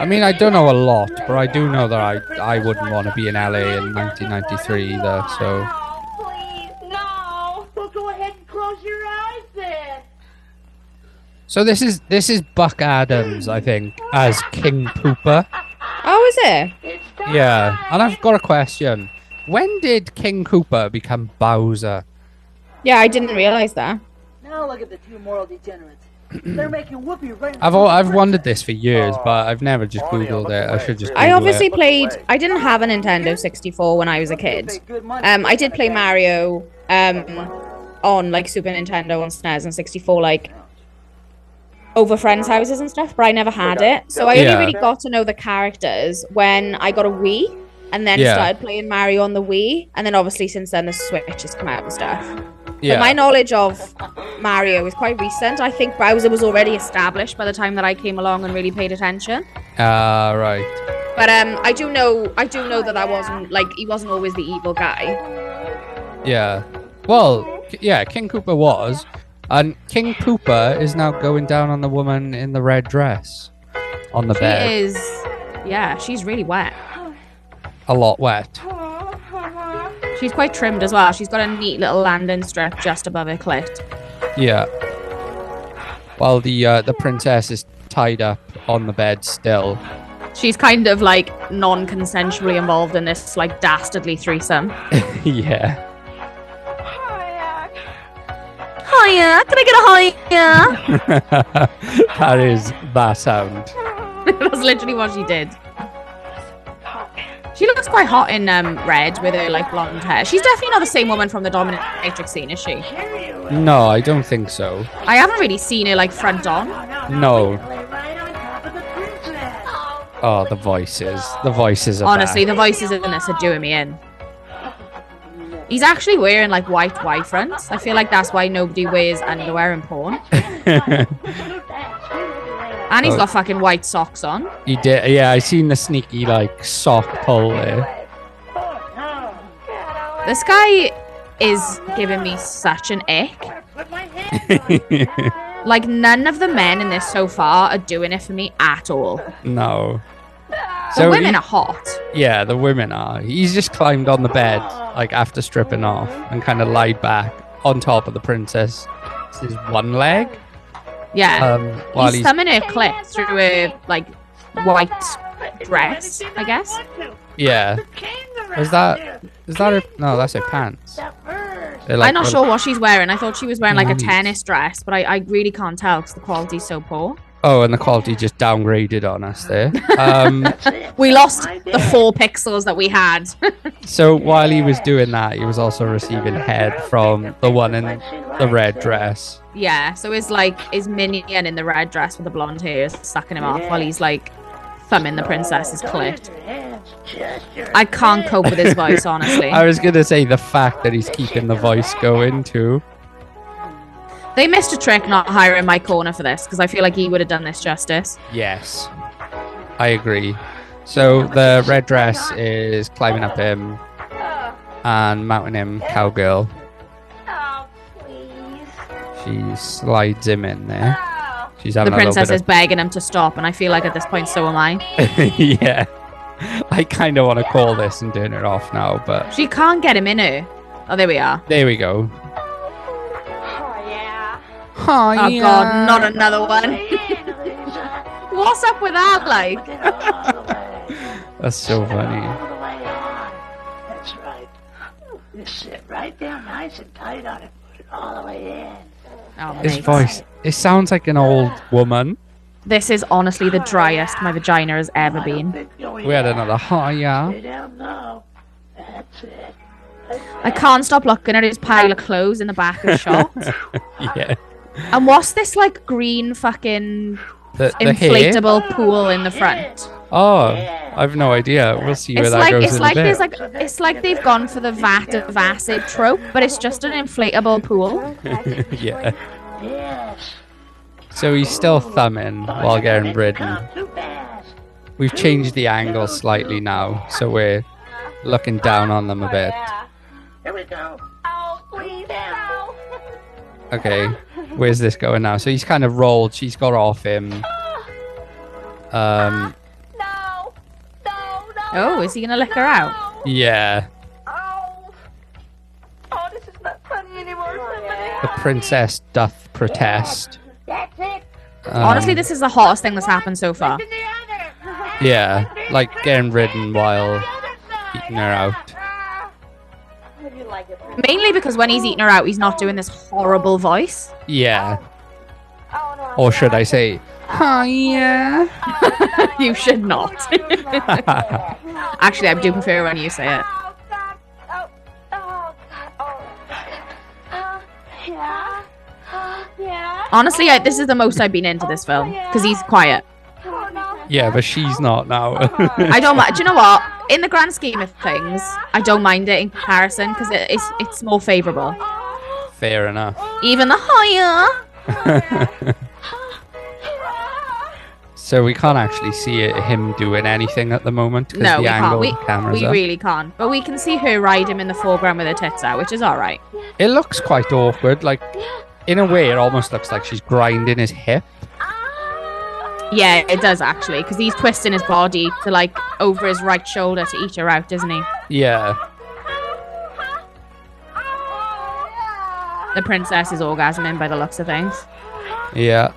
I mean, I don't know a lot, but I do know that I, I wouldn't want to be in LA in 1993 either, so. Please, no. Well, go ahead and close your eyes then. So this is this is Buck Adams, I think, as King Pooper. Oh, is it? Yeah, and I've got a question. When did King Koopa become Bowser? Yeah, I didn't realize that. Now look at the two moral degenerates. They're making whoopee right I've front al- of I've the wondered this for years, but I've never just googled look it. I should just. I obviously it. played. I didn't have a Nintendo 64 when I was a kid. Um, I did play Mario um on like Super Nintendo on SNES and 64 like over friends' houses and stuff, but I never had it. So I only Yeah. really got to know the characters when I got a Wii and then Yeah. started playing Mario on the Wii. And then obviously since then the Switch has come out and stuff. Yeah. But my knowledge of Mario is quite recent. I think Bowser was already established by the time that I came along and really paid attention. Ah, right. But um, I do know, I do know that I wasn't like he wasn't always the evil guy. Yeah. Well, yeah, King Koopa was, and King Pooper is now going down on the woman in the red dress on the She bed. is, yeah, she's really wet. A lot wet. She's quite trimmed as well. She's got a neat little landing strip just above her clit. Yeah. While the uh, the princess is tied up on the bed still. She's kind of like non-consensually involved in this like dastardly threesome. yeah. Hiya, Hiya, can I get a hiya? that is that sound. That's literally what she did. She looks quite hot in um, red with her like blonde hair. She's definitely not the same woman from the dominant dominatrix scene, is she? No, I don't think so. I haven't really seen her like front on. No. Lay right on top of the. Oh, the voices. The voices are Honestly, the back. voices in this are doing me in. He's actually wearing like white Y fronts. I feel like that's why nobody wears underwear in porn. And he's Oh. got fucking white socks on. he did. Yeah, I seen the sneaky like sock pull there. This guy is giving me such an ick. Like none of the men in this so far are doing it for me at all. no. The women he- are hot. Yeah, the women are. He's just climbed on the bed, like after stripping off, and kind of lied back on top of the princess. It's his one leg. Yeah. Um, while he's he's thumbing her clit through a like white dress, I guess. yeah. Is that is that her? No, that's her pants. Like I'm not sure what she's wearing. I thought she was wearing like a tennis dress, but I, I really can't tell because the quality's so poor. Oh, and the quality just downgraded on us there. Um, We lost the four pixels that we had. so while he was doing that, he was also receiving head from the one in the red dress. yeah, so his like his minion in the red dress with the blonde hair is sucking him off while he's like thumbing the princess's clit. I can't cope with his voice, honestly. I was gonna say the fact that he's keeping the voice going too. They missed a trick not hiring my Corner for this because I feel like he would have done this justice. Yes, I agree. So the red dress is climbing up him and mounting him cowgirl. Oh, please. She slides him in there. She's The princess is little begging him to stop, and I feel like at this point, so am I. yeah. I kind of want to call this and turn it off now, but She can't get him in her. Oh, there we are. there we go. Oh, oh, yeah. Oh, Oh god, not another one. What's up with that? Like, That's so funny. That's right. Just sit right down nice and tight on it. Put it all the way in. oh, His mate. voice, it sounds like an old woman. This is honestly the driest my vagina has ever been. We had another hi, yeah. Lay down low. That's it. I can't stop looking at his pile of clothes in the back of the shot. Yeah. And what's this like green fucking The, the hair. inflatable oh, pool in the front? Oh, I've no idea. We'll see where It's that like goes it's in like a bit. there's like it's like they've gone for the vat of acid trope, but it's just an inflatable pool. yeah. So he's still thumbing while getting ridden. Not too. We've changed the angle slightly now, so we're looking down on them a bit. Oh, Here we go. Oh, please. Okay, where's this going now? So he's kind of rolled. She's got off him. Um, No. No, no. Oh, is he gonna lick her out? Yeah. Oh. Oh, this is not funny anymore. The princess doth protest. That's it. Um, Honestly, this is the hottest thing that's happened so far. To the other. Yeah, like getting ridden while The other eating her out. Mainly because when he's eating her out, he's not doing this horrible voice. Yeah. Oh, no. Or should I say, hi, yeah. you should not. Actually, I do prefer when you say it. Oh, God. Oh, oh, God. Oh. Uh, yeah. Uh, yeah. Honestly, I, this is the most I've been into this film because he's quiet. Yeah, but she's not now. I don't mind. Do you know what? In the grand scheme of things, I don't mind it in comparison because it, it's it's more favourable. Fair enough. Even the higher. so we can't actually see it, him doing anything at the moment because No, the we can't. We, camera's we up. really can't. But we can see her ride him in the foreground with her tits out, which is all right. It looks quite awkward. Like, in a way, it almost looks like she's grinding his hip. Yeah, it does actually, because he's twisting his body to like over his right shoulder to eat her out, isn't he? Yeah. The princess is orgasming by the looks of things. Yeah.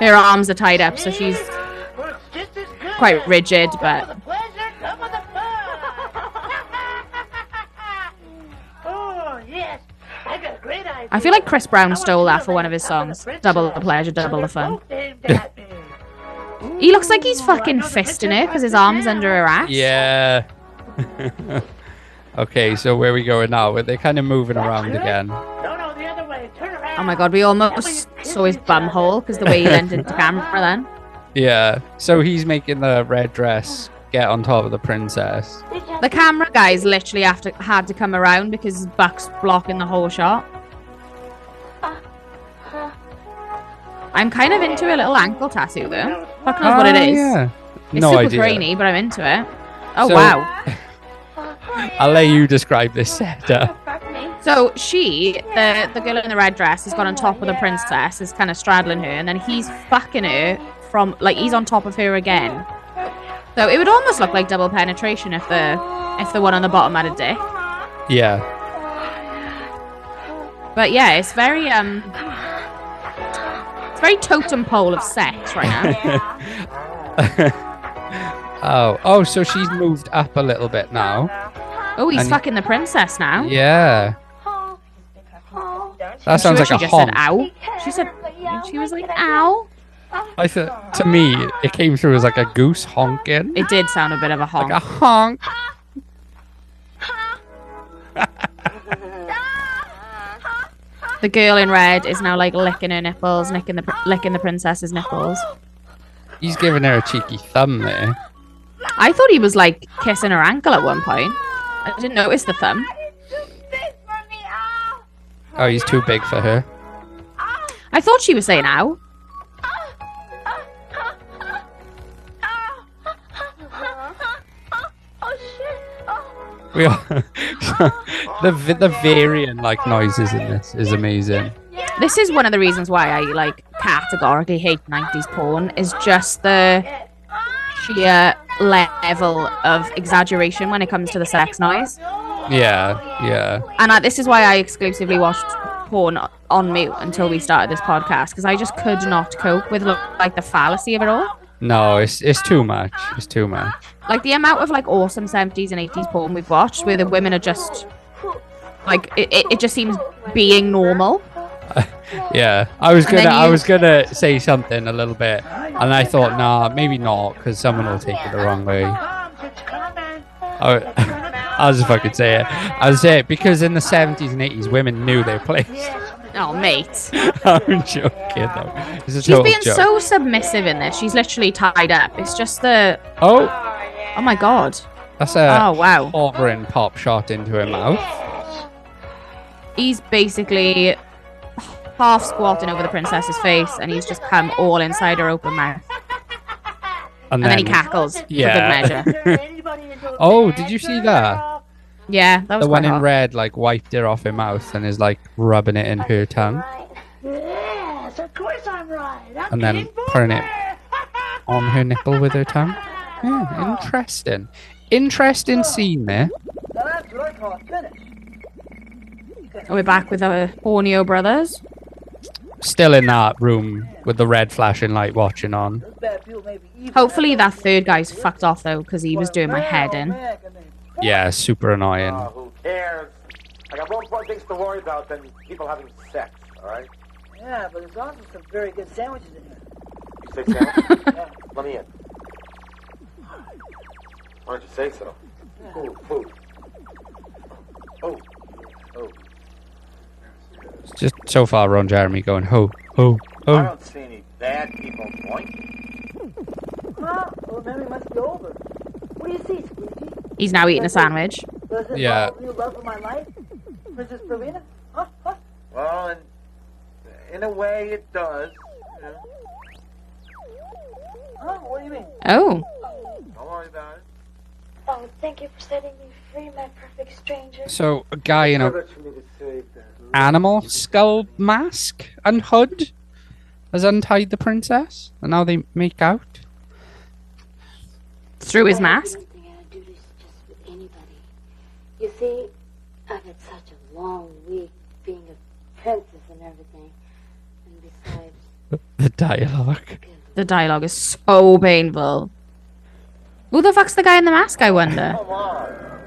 Her arms are tied up, so she's Works just as good. quite rigid, but I feel like Chris Brown stole that for one of his down on the songs. Double the pleasure, double the fun. both aimed at me. He looks like he's fucking I know fisting princess her because his arm's under her ass. Yeah. okay, so where are we going now? They're kind of moving around again. No, no, the other way. Turn around. Oh my god, we almost saw his bum hole because the way he leaned into camera then. Yeah. So he's making the red dress get on top of the princess. The camera guys literally have to, had to come around because Buck's blocking the whole shot. I'm kind of into a little ankle tattoo though. Fuck knows what it Ah, is. Yeah. It's no super idea. grainy, but I'm into it. Oh So- wow. I'll let you describe this setup. So she, the the girl in the red dress, has got on top of the princess, is kind of straddling her, and then he's fucking her from like he's on top of her again. So it would almost look like double penetration if the if the one on the bottom had a dick. Yeah. But yeah, it's very um, it's very totem pole of sex right now. oh, oh, so she's moved up a little bit now. Oh, he's And- fucking the princess now. Yeah. That sounds Sure like she a just honk. said ow. She said she was like ow. I thought to me it came through as like a goose honking. It did sound a bit of a honk. Like a honk. The girl in red is now like licking her nipples, licking the licking the princess's nipples. He's giving her a cheeky thumb there. I thought he was like kissing her ankle at one point. I didn't notice the thumb. Oh, he's too big for her. I thought she was saying ow. We are the the varying like noises in this is amazing. This is one of the reasons why I like categorically hate 90s porn is just the sheer level of exaggeration when it comes to the sex noise. Yeah, yeah. And I, this is why I exclusively watched porn on mute until we started this podcast because I just could not cope with like the fallacy of it all. No, it's it's too much. It's too much. Like the amount of like awesome 70s and 80s porn we've watched where the women are just like it, it, it just seems being normal. Yeah, I was gonna then I was gonna say something a little bit, and I thought, nah, maybe not, because someone will take it the wrong way. I, oh, I'll just fucking say it. I'll say it because in the seventies and eighties, women knew their place. Oh, mate. I'm joking though. She's being joke. so submissive in this. She's literally tied up. It's just the Oh, oh my god. that's a Oh wow. hovering pop shot into her mouth. He's basically half squatting over the princess's face, and he's just come all inside her open mouth, And, and then he cackles yeah. for good measure. oh, did you see that? Yeah, that was The one quite in hot. red like wiped it off her mouth and is like rubbing it in her tongue Yes, of course I'm right. I'm and then putting it on her nipple with her tongue. Yeah, interesting. Interesting scene there. Now that's what I call a finish. We're back with our Borneo brothers. Still in that room with the red flashing light watching on. Those bad people may be evil. Hopefully that third guy's fucked off though, because he was doing my head in. Man, can they- Yeah, super annoying. Oh, who cares? I got more important things to worry about than people having sex, all right? Yeah, but there's also some very good sandwiches in here. You say sandwich? Yeah. Let me in. Why don't you say so? Food, food. Oh, oh. Just so far, Ron Jeremy going ho ho I don't see any bad people point. Huh? Well, memory must be over. What do you see, Squeaky? He's now eating a sandwich. Does it Yeah. involve new love of my life? Princess Rowena? Huh? Huh? Well, in, in a way, it does. Yeah. Huh? What do you mean? Oh, Don't worry about it. Oh, thank you for setting me free, my perfect stranger. So a guy in a bet you need to save that. animal skull mask and hood has untied the princess, and now they make out. through his mask. I don't think I'd do this just with anybody. You see, I've had such a long week being a princess and everything. And besides, The dialogue. The dialogue is so painful. Who the fuck's the guy in the mask? I wonder. Come on.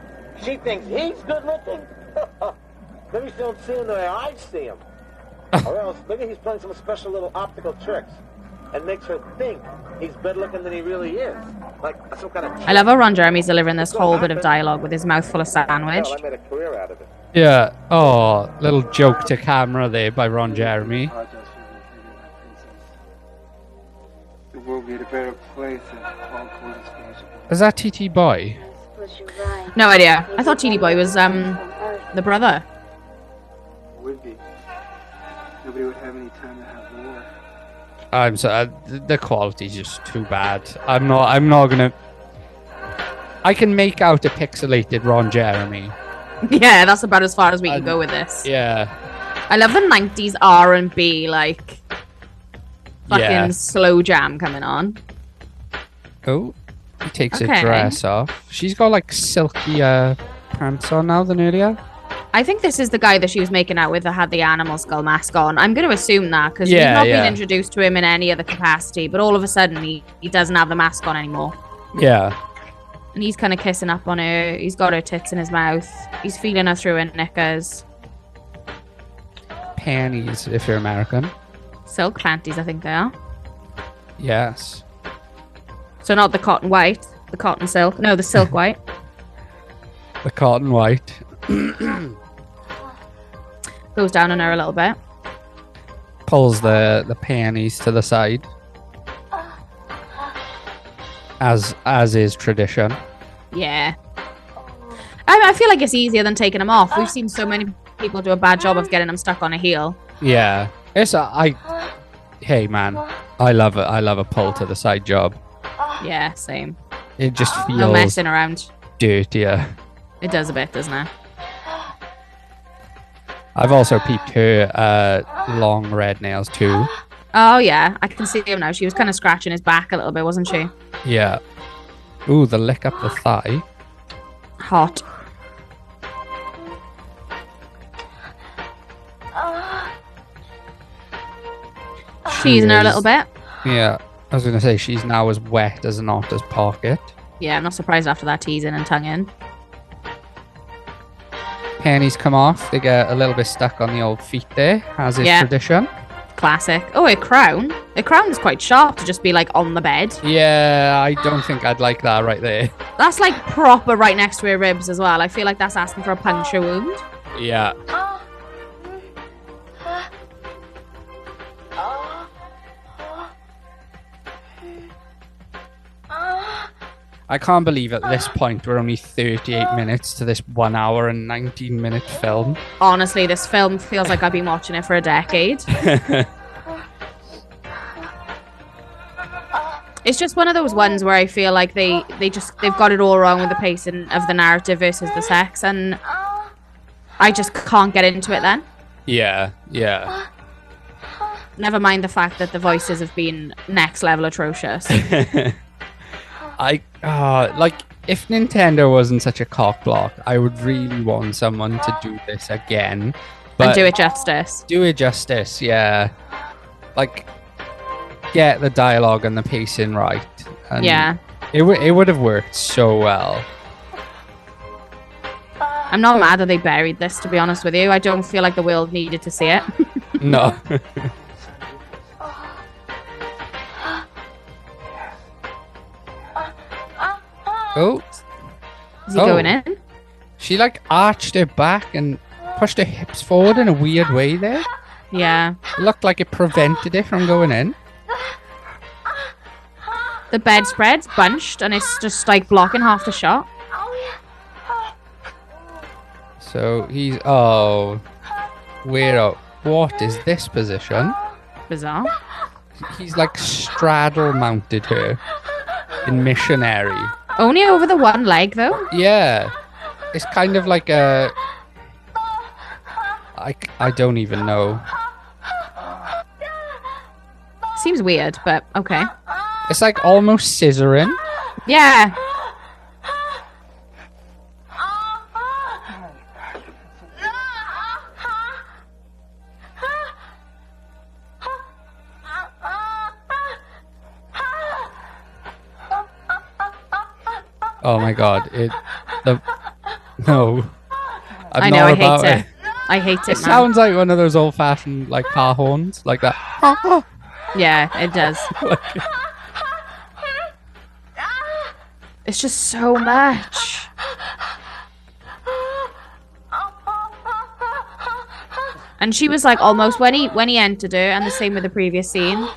She thinks he's good looking? maybe she don't see him the way I see him. or else, maybe he's playing some special little optical tricks and makes her think he's better looking than he really is. Like some kind of I love how Ron Jeremy's delivering this whole bit of dialogue with his mouth full of sandwich. Hell, I made a career out of it. Yeah. Oh, little joke to camera there by Ron Jeremy. apologize for being my princess. The world be a better place if all coexisted. Is that TT Boy? I suppose you're right. No idea. I thought TT Boy was um the brother. Would be. Nobody would have any time to have war. I'm sorry. uh, th- the quality's just too bad. I'm not. I'm not gonna. I can make out a pixelated Ron Jeremy. Yeah, that's about as far as we can Um, go with this. Yeah. I love the '90s R and B like fucking Yeah. slow jam coming on. Oh, he takes Okay. her dress off. She's got like silkier uh, pants on now than earlier. I think this is the guy that she was making out with that had the animal skull mask on. I'm going to assume that because Yeah, we've not yeah. been introduced to him in any other capacity, but all of a sudden he, he doesn't have the mask on anymore. Yeah. And he's kind of kissing up on her. He's got her tits in his mouth. He's feeling her through her knickers. Panties if you're American. Silk panties, I think they are. Yes. So not the cotton white, the cotton silk. No, the silk white. The cotton white. Goes down on her a little bit. Pulls the, the panties to the side. As as is tradition. Yeah. I, I feel like it's easier than taking them off. We've seen so many people do a bad job of getting them stuck on a heel. Yeah. It's a, I Hey man. I love it. I love a pull to the side job. Yeah, same. It just feels No messing around. Dude, yeah. It does a bit, doesn't it? I've also peeped her uh, long red nails too. Oh yeah, I can see him now. She was kind of scratching his back a little bit, wasn't she? Yeah. Ooh, the lick up the thigh. Hot. Teasing her a little bit. Yeah. I was gonna say she's now as wet as an otter's pocket. Yeah, I'm not surprised after that teasing and tonguing. Pennies come off. They get a little bit stuck on the old feet there, as is Yeah. tradition. Classic. Oh, a crown. A crown is quite sharp to just be like on the bed. Yeah, I don't think I'd like that right there. That's like proper right next to her ribs as well. I feel like that's asking for a puncture wound. Yeah. Oh. I can't believe at this ah. point we're only 38 ah. minutes to this one hour and 19 minute film. Honestly, this film feels like I've been watching it for a decade. It's just one of those ones where I feel like they they just they've got it all wrong with the pacing of the narrative versus the sex, and I just can't get into it. Then, yeah, yeah. never mind the fact that the voices have been next level atrocious. I uh, like if Nintendo wasn't such a cock block, I would really want someone to do this again. and do it justice. do it justice, yeah. Like get the dialogue and the pacing right. And Yeah. It w- it would have worked so well. I'm not mad that they buried this, to be honest with you. I don't feel like the world needed to see it. No. oh, Is he Oh. going in? she like arched her back and pushed her hips forward in a weird way there. Yeah. It looked like it prevented it from going in. The bedspread's bunched and it's just like blocking half the shot. Oh yeah. So he's oh, oh, what is this position? Bizarre. He's like straddle mounted her in missionary. Only over the one leg though. Yeah, it's kind of like a. I, I don't even know. Seems weird, but okay. It's like almost scissoring. Yeah. Oh my god! It the no. I'm I know, I hate about it. I hate it, It man. sounds like one of those old-fashioned like car horns, like that. Yeah, it does. It's just so much. And she was like almost when he when he entered her, and the same with the previous scene.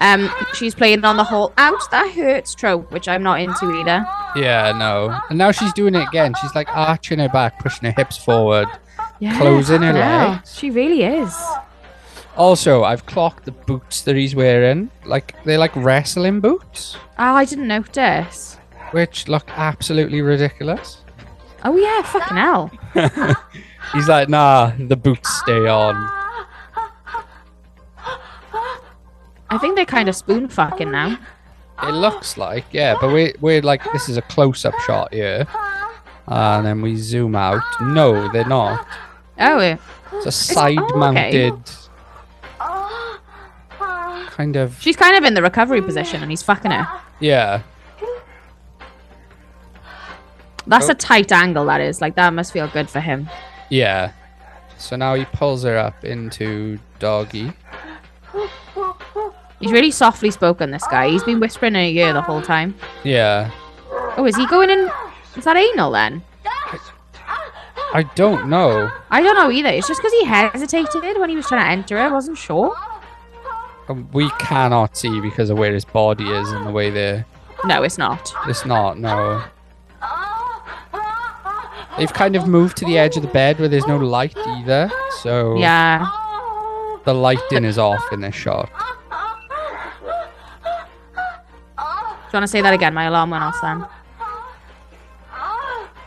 Um, she's playing on the whole "ouch that hurts" trope, which I'm not into either. Yeah, no. And now she's doing it again. She's like arching her back, pushing her hips forward, Yeah, closing her hell. legs. She really is. Also, I've clocked the boots that he's wearing. Like they're like wrestling boots, Oh, I didn't notice. which look absolutely ridiculous. Oh yeah, fucking hell. He's like, nah, the boots stay on. I think they're kind of spoon fucking now. It looks like, yeah, but we're, we're like, this is a close up shot here. And then we zoom out. No, they're not. Oh, yeah. It's a side mounted kind of, she's kind of in the recovery position, and he's fucking her. yeah. That's Oh. a tight angle. That is like that must feel good for him. Yeah. So now he pulls her up into doggy. He's really softly spoken, this guy. He's been whispering in her ear the whole time. Yeah. Oh, is he going in? Is that anal then? I don't know. I don't know either. It's just because he hesitated when he was trying to enter it. I wasn't sure. Um, We cannot see because of where his body is and the way they're. No, it's not. It's not, no. They've kind of moved to the edge of the bed where there's no light either, so Yeah. the lighting is off in this shot. To say that again? My alarm went off then.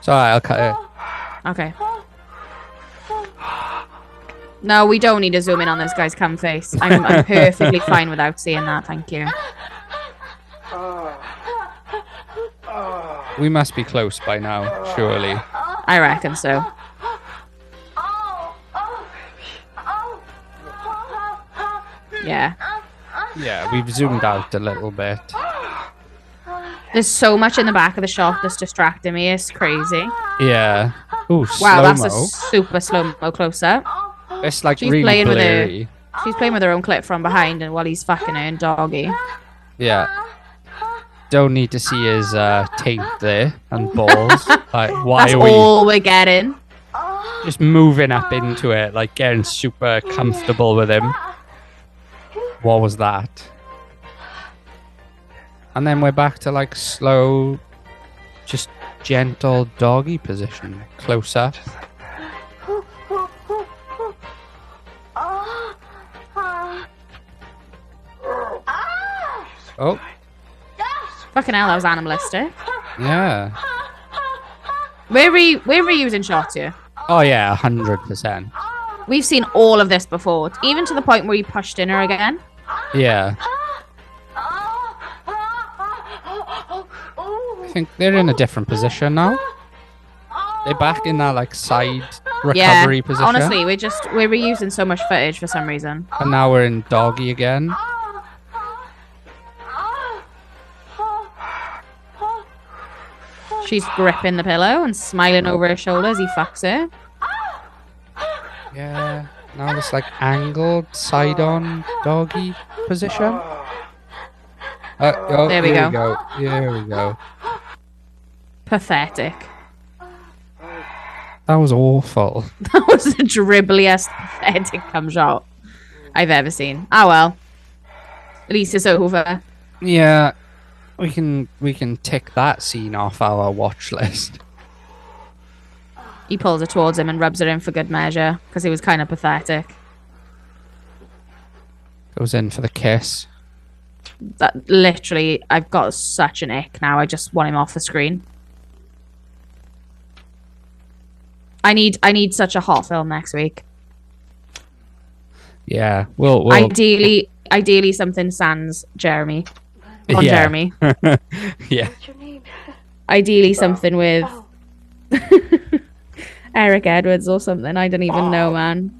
So I'll cut it. Okay. No, we don't need to zoom in on this guy's cam face. I'm, I'm perfectly fine without seeing that. Thank you. We must be close by now, surely. I reckon so. Yeah. Yeah, we've zoomed out a little bit. There's so much in the back of the shop that's distracting me. It's crazy. Yeah. Ooh, Wow, that's a super slow mo close up. It's like She's really playing with her. She's playing with her own clip from behind, and while he's fucking her and doggy. Yeah. Don't need to see his uh, taint there and balls. like, why That's are we all we're getting. just moving up into it, like getting super comfortable with him? What was that? And then we're back to like slow, just gentle doggy position, close up. Oh, Fucking hell, that was animalistic. yeah. We're re we're reusing shots here. Oh yeah, hundred percent. We've seen all of this before, even to the point where he pushed in her again. Yeah. Think they're in a different position now. They're back in that like side recovery yeah, position. honestly, we're just we're reusing so much footage for some reason. And now we're in doggy again. She's gripping the pillow and smiling over her shoulder as he fucks her. Yeah. Now this like angled side on doggy position. Uh, oh, There we go. we go. There we go. Pathetic. That was awful. That was the dribbliest, pathetic cum shot I've ever seen. Oh well. At least it's over. Yeah. We can we can tick that scene off our watch list. He pulls her towards him and rubs her in for good measure because it was kind of pathetic. Goes in for the kiss. That literally, I've got such an ick now. I just want him off the screen. I need, I need such a hot film next week. Yeah. We'll, we'll Ideally, ideally something sans Jeremy. On Yeah. Jeremy. yeah. Ideally something with oh. Eric Edwards or something. I don't even know, oh. man.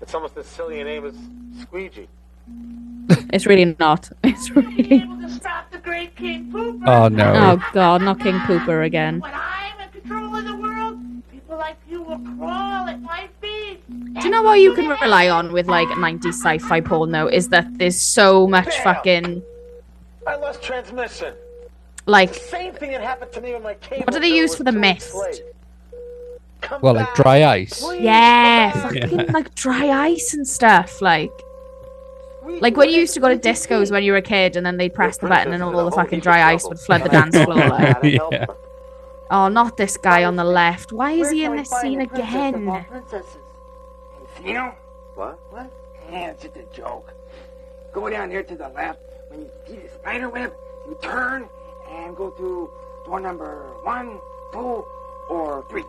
It's almost as silly a name as Squeegee. It's really not. It's really. Able to stop the great King Pooper. Oh no. Oh god, not King Pooper again. When I'm in control of the world, people like you will crawl at my feet. Do you know what you can rely on with like 90s sci-fi porn though? Is that there's so much fucking I lost transmission. like Same thing that happened to me when my cable. What do they use for the two mist? weeks late. Come Well, like dry ice. Please yeah, come back. fucking like dry ice and stuff. Like like when you used to go to discos when you were a kid and then they'd press the button and all the fucking dry ice would flood the dance floor. Like, Yeah. Oh, not this guy on the left. Why is he in this scene the princess of all again? princesses? You know? What? What? Yeah, it's just a joke. Go down here to the left. When you see the spider web, you turn and go through door number one, two, or three.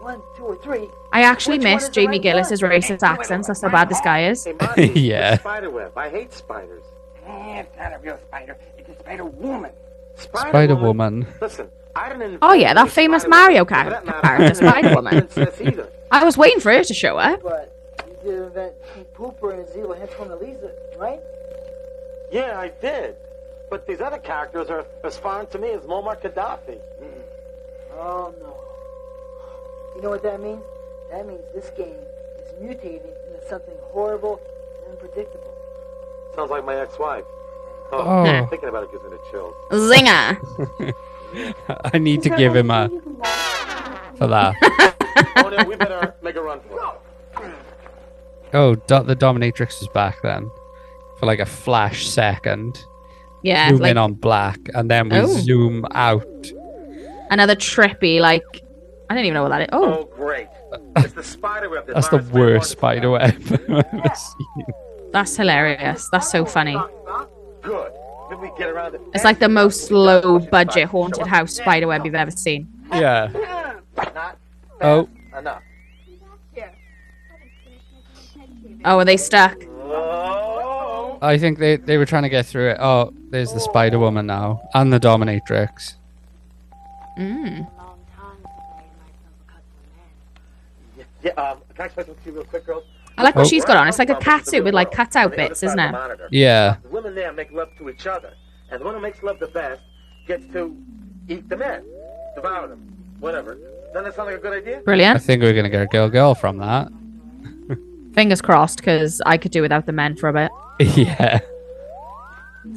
One, two, or three. I actually Which miss Jamie right Gillis's one? racist accents. That's how bad this guy is. Hey, Monty, Yeah. it's Spider web. I hate spiders. Eh, it's not a real spider. It's a spider woman. Spider Woman. Listen, I didn't. invent Oh yeah, that famous Mario Woman. Character, matter, Spider Woman. I was waiting for her to show up. But you did invent King Pooper and his evil henchwoman Lisa, right? Yeah, I did. But these other characters are as foreign to me as Muammar Gaddafi. Mm-hmm. Oh no. You know what that means? That means this game is mutating into something horrible and unpredictable. Sounds like my ex-wife. Oh. oh. Thinking about it gives me the chills. Zinger. I need to give him a for that. oh no, we better make a run for it. Oh, do- the dominatrix is back then for like a flash second. Yeah, zoom like in on black, and then we Oh. zoom out. another trippy, like I don't even know what that is. Oh, Oh, great. It's the spider web that That's the Lawrence May wanted worst to spider web I've ever seen. that's hilarious. That's so funny. Good. Maybe we get around to It's like the most low budget haunted house spiderweb you've ever seen. Yeah. Not Oh, enough. Oh, are they stuck? Oh. I think they, they were trying to get through it. Oh, there's the Spider Woman now, and the Dominatrix. Mm. Yeah, um, can I explain something to you real quick, girls? I like what Oh. she's got on. It's like a cat suit with like cutout bits, isn't it? Yeah. The women there make love to each other, and the one who makes love the best gets to eat the men, devour them, whatever. Doesn't that sound like a good idea? Brilliant. I think we're gonna get a girl girl from that. Fingers crossed, because I could do without the men for a bit. yeah.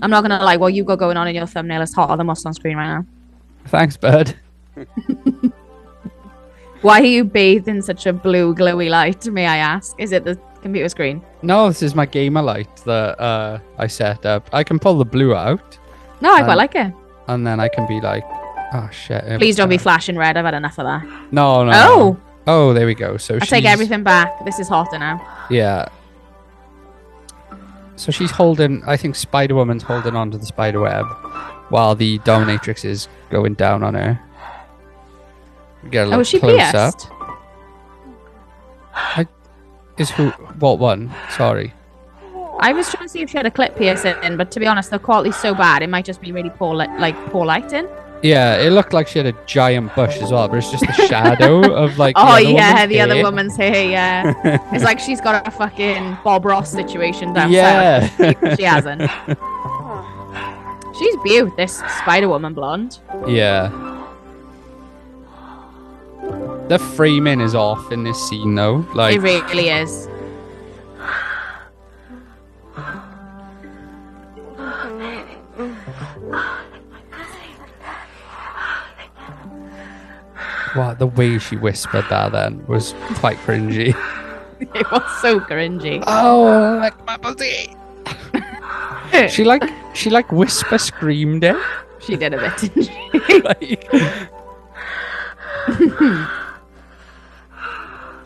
I'm not gonna lie. What you got going on in your thumbnail is hotter than what's on screen right now. Thanks, bud. Why are you bathed in such a blue glowy light? May I ask? Is it the computer screen? No, this is my gamer light that uh, I set up. I can pull the blue out, No, I quite like it. and then I can be like, oh shit. Please don't be flashing red. I've had enough of that. No, no. Oh. no. Oh, there we go. So I take everything back. This is hotter now. Yeah. So she's holding. I think Spider Woman's holding onto the spider web, while the Dominatrix is going down on her. Get a Oh, little is she close up. pierced? Is who? What one? Sorry. I was trying to see if she had a clip piercing, but to be honest, the quality's so bad. It might just be really poor, li- like poor lighting. Yeah, it looked like she had a giant bush as well, but it's just the shadow of like. oh other yeah, the other woman's hair. Yeah, it's like she's got a fucking Bob Ross situation down Yeah. south. she hasn't. She's beautiful, This Spider Woman blonde. Yeah. The framing is off in this scene though. Like it really is. wow, the way she whispered that then was quite cringy. It was so cringy. oh, like my pussy. she like she like whisper screamed it. She did a bit, didn't she? like,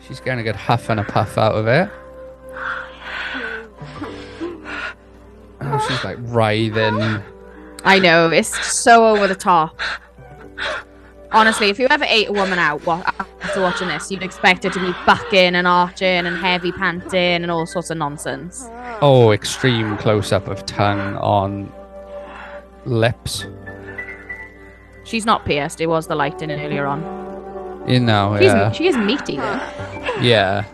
she's gonna get huff and a puff out of it. Oh, she's like writhing. I know it's so over the top. Honestly, if you ever ate a woman out after watching this, you'd expect her to be bucking and arching and heavy panting and all sorts of nonsense. Oh, extreme close up of tongue on lips. She's not pierced. It was the lighting earlier on. You know, She's, yeah. She is meaty though. Yeah.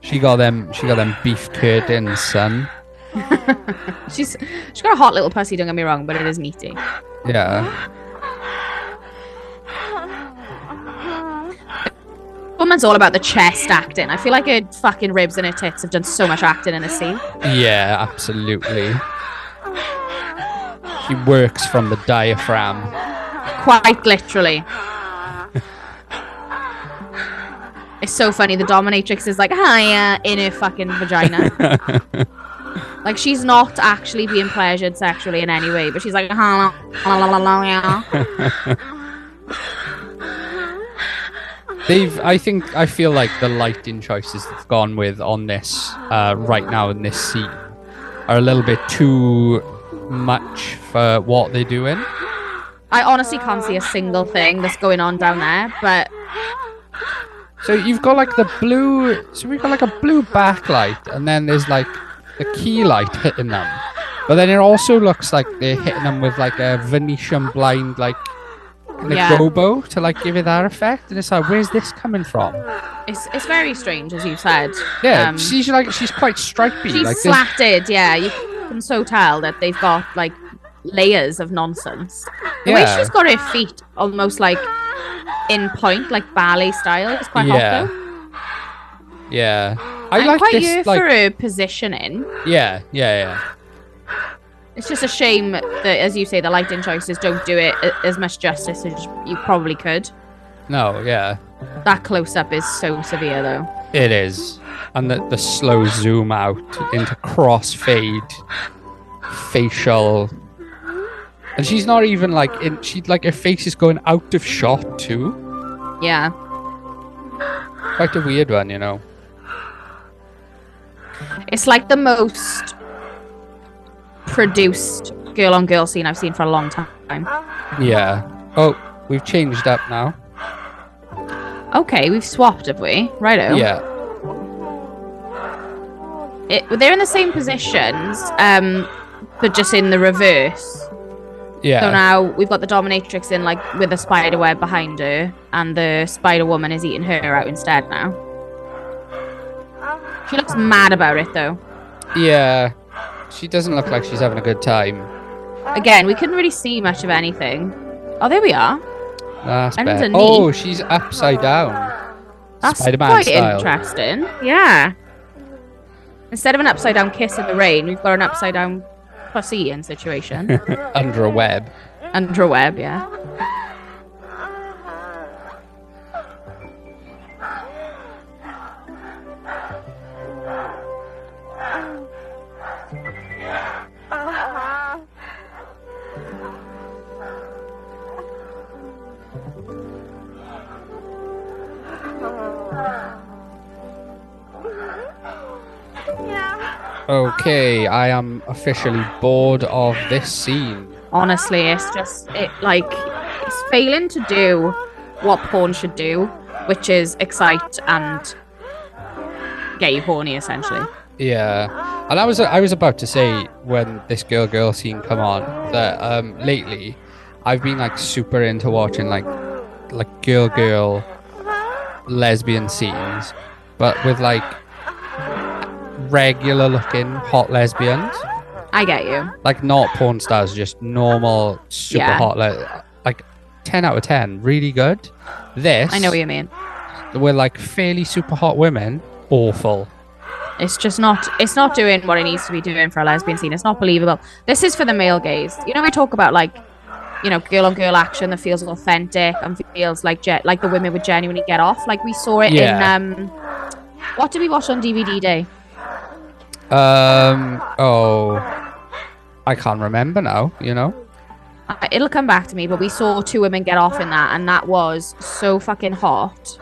She got them she got them beef curtains, son. She's she's got a hot little pussy. Don't get me wrong, but it is meaty. Yeah. Woman's all about the chest acting. I feel like her fucking ribs and her tits have done so much acting in this scene. Yeah, absolutely. She works from the diaphragm. Quite literally. It's so funny. The dominatrix is like, hiya, in her fucking vagina. like, she's not actually being pleasured sexually in any way, but she's like, "Huh, la, la, la, la, yeah." They've I think I feel like the lighting choices they've gone with on this uh, right now in this scene are a little bit too much for what they're doing. I honestly can't see a single thing that's going on down there, but So you've got like the blue. So we've got like a blue backlight, and then there's like the key light hitting them. But then it also looks like they're hitting them with like a Venetian blind, like kind Yeah. gobo to like give it that effect. And it's like, where's this coming from? it's it's very strange, as you said. Yeah, Um, she's like she's quite stripy. She's like this- slatted, yeah. You can so tell that they've got like layers of nonsense. The way she's got her feet almost like in point, like ballet style, is quite Yeah. hot Yeah, though. I I'm like quite this, like- for her positioning. Yeah, yeah, yeah. It's just a shame that, as you say, the lighting choices don't do it as much justice as you probably could. No, yeah. That close up is so severe, though. It is. And the, the slow zoom out into crossfade facial. And she's not even like in she like her face is going out of shot too. Yeah. Quite a weird one, you know. It's like the most produced girl on girl scene I've seen for a long time. Yeah. Oh, we've changed up now. Okay, we've swapped, have we? Righto. Yeah. It, they're in the same positions, um, but just in the reverse. Yeah. So now we've got the dominatrix in like with a spider web behind her, and the spider woman is eating her out instead now. She looks mad about it though. Yeah. She doesn't look like she's having a good time. Again, we couldn't really see much of anything. Oh, there we are. That's. Underneath. Oh, she's upside down. That's Spider-Man quite style. interesting. Yeah. Instead of an upside down kiss in the rain, we've got an upside down pussy in situation. Under a web. Under a web, yeah. Okay, I am officially bored of this scene. Honestly, it's just it like it's failing to do what porn should do, which is excite and get you horny essentially. Yeah, and I was I was about to say when this girl girl scene come on that um lately I've been like super into watching like like girl girl lesbian scenes, but with like regular looking hot lesbians, I get you. like not porn stars, just normal super Yeah. hot le- like ten out of ten, really good. This I know what you mean. We're like fairly super hot women, awful. It's just not it's not doing what it needs to be doing for a lesbian scene. It's not believable. This is for the male gaze. You know we talk about like you know, girl on girl action that feels authentic and feels like ge- like the women would genuinely get off. Like we saw it Yeah. in um what did we watch on DVD day? Um. Oh, I can't remember now. You know. Uh, it'll come back to me, but we saw two women get off in that, and that was so fucking hot.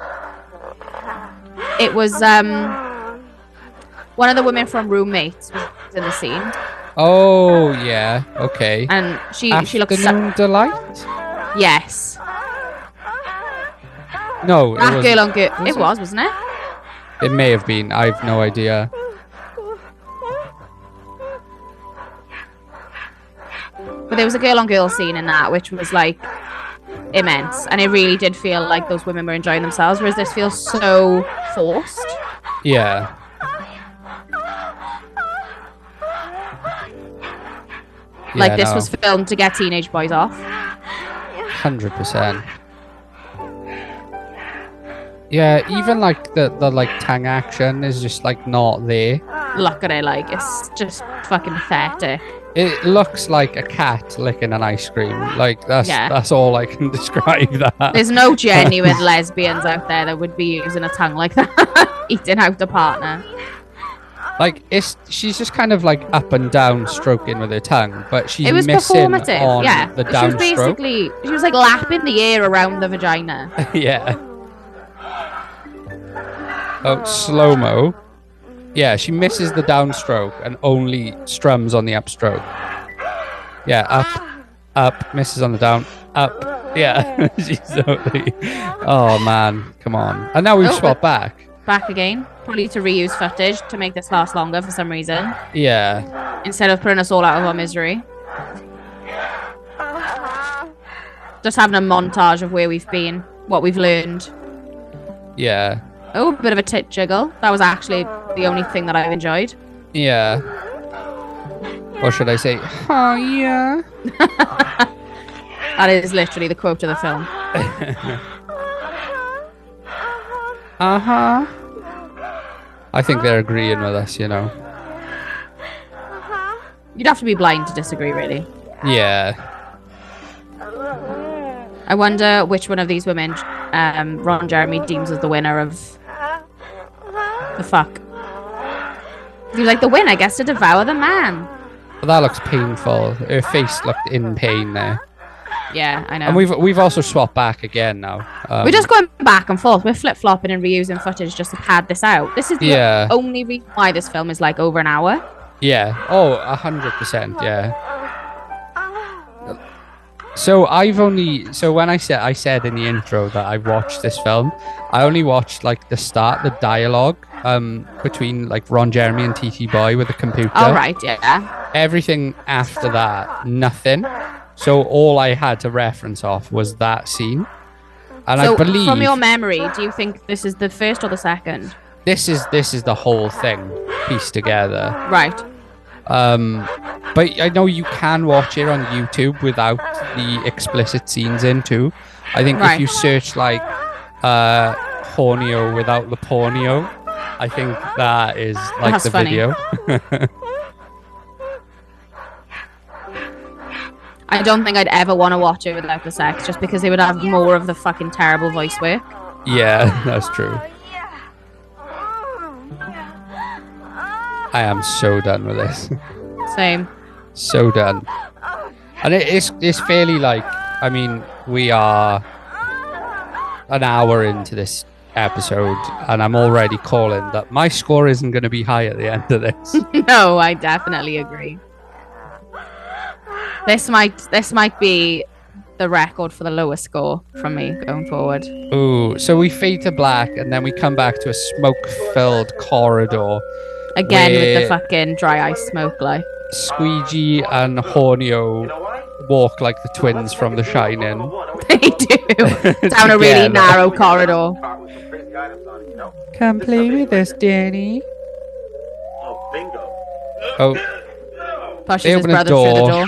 It was um one of the women from Roommates was in the scene, Oh yeah. Okay. and she she looks Afternoon delight. yes, No, it that was. girl on girl. It was, wasn't it? It may have been. I've no idea. But there was a girl on girl scene in that, which was like immense, and it really did feel like those women were enjoying themselves, whereas this feels so forced. Yeah. like Yeah, this no. was filmed to get teenage boys off. Hundred percent. Yeah, even like the the like tang action is just like not there. Look at it, like it's just fucking pathetic. It looks like a cat licking an ice cream. Like that's Yeah. that's all I can describe that. There's no genuine lesbians out there that would be using a tongue like that, eating out a partner. Like it's she's just kind of like up and down stroking with her tongue, but she's it was missing performative, on yeah. the she was downstroke. basically she was like lapping the air around the vagina. yeah. Oh, slow mo. Yeah, she misses the downstroke and only strums on the upstroke. Yeah, up, up, misses on the down, up. Yeah, she's totally. Oh man, come on. And now we've Oh, swapped back. Back again, probably to reuse footage to make this last longer for some reason, Yeah, instead of putting us all out of our misery. Just having a montage of where we've been, what we've learned. yeah, Oh, a bit of a tit jiggle. That was actually the only thing that I've enjoyed. yeah. Or should I say, oh yeah? That is literally the quote of the film. Uh huh. I think they're agreeing with us, you know. You'd have to be blind to disagree, really. Yeah. I wonder which one of these women um, Ron Jeremy deems as the winner of the fuck. Was like, the win, I guess, to devour the man. But that looks painful. Her face looked in pain there. Yeah, I know. And we've we've also swapped back again now. Um, We're just going back and forth. We're flip flopping and reusing footage just to pad this out. This is the Yeah. only reason why this film is like over an hour. Yeah. Oh, a hundred percent. Yeah. So I've only so when I said I said in the intro that I watched this film, I only watched like the start, the dialogue um between like Ron Jeremy and TT Boy with the computer. All right, yeah. Everything after that, nothing. So all I had to reference off was that scene. And so I believe from your memory, do you think this is the first or the second? this is this is the whole thing pieced together. Right. Um, but I know you can watch it on YouTube without the explicit scenes in too. I think Right. if you search like uh, Hornio without the pornio, I think that is like That's the funny. video. I don't think I'd ever want to watch it without the sex, just because they would have more of the fucking terrible voice work. yeah, that's true. I am so done with this. Same. so done. And it, it's it's fairly like I mean we are an hour into this episode, and I'm already calling that my score isn't going to be high at the end of this. no, I definitely agree. This might this might be the record for the lowest score from me going forward. Ooh, so we fade to black, and then we come back to a smoke-filled corridor. Again with the fucking dry ice smoke like. Squeegee and Hornio walk like the twins from The Shining. they do. Down a really narrow corridor. Come play with us, Danny. Oh, bingo. Oh, Pushes They his open a brother through the door. door.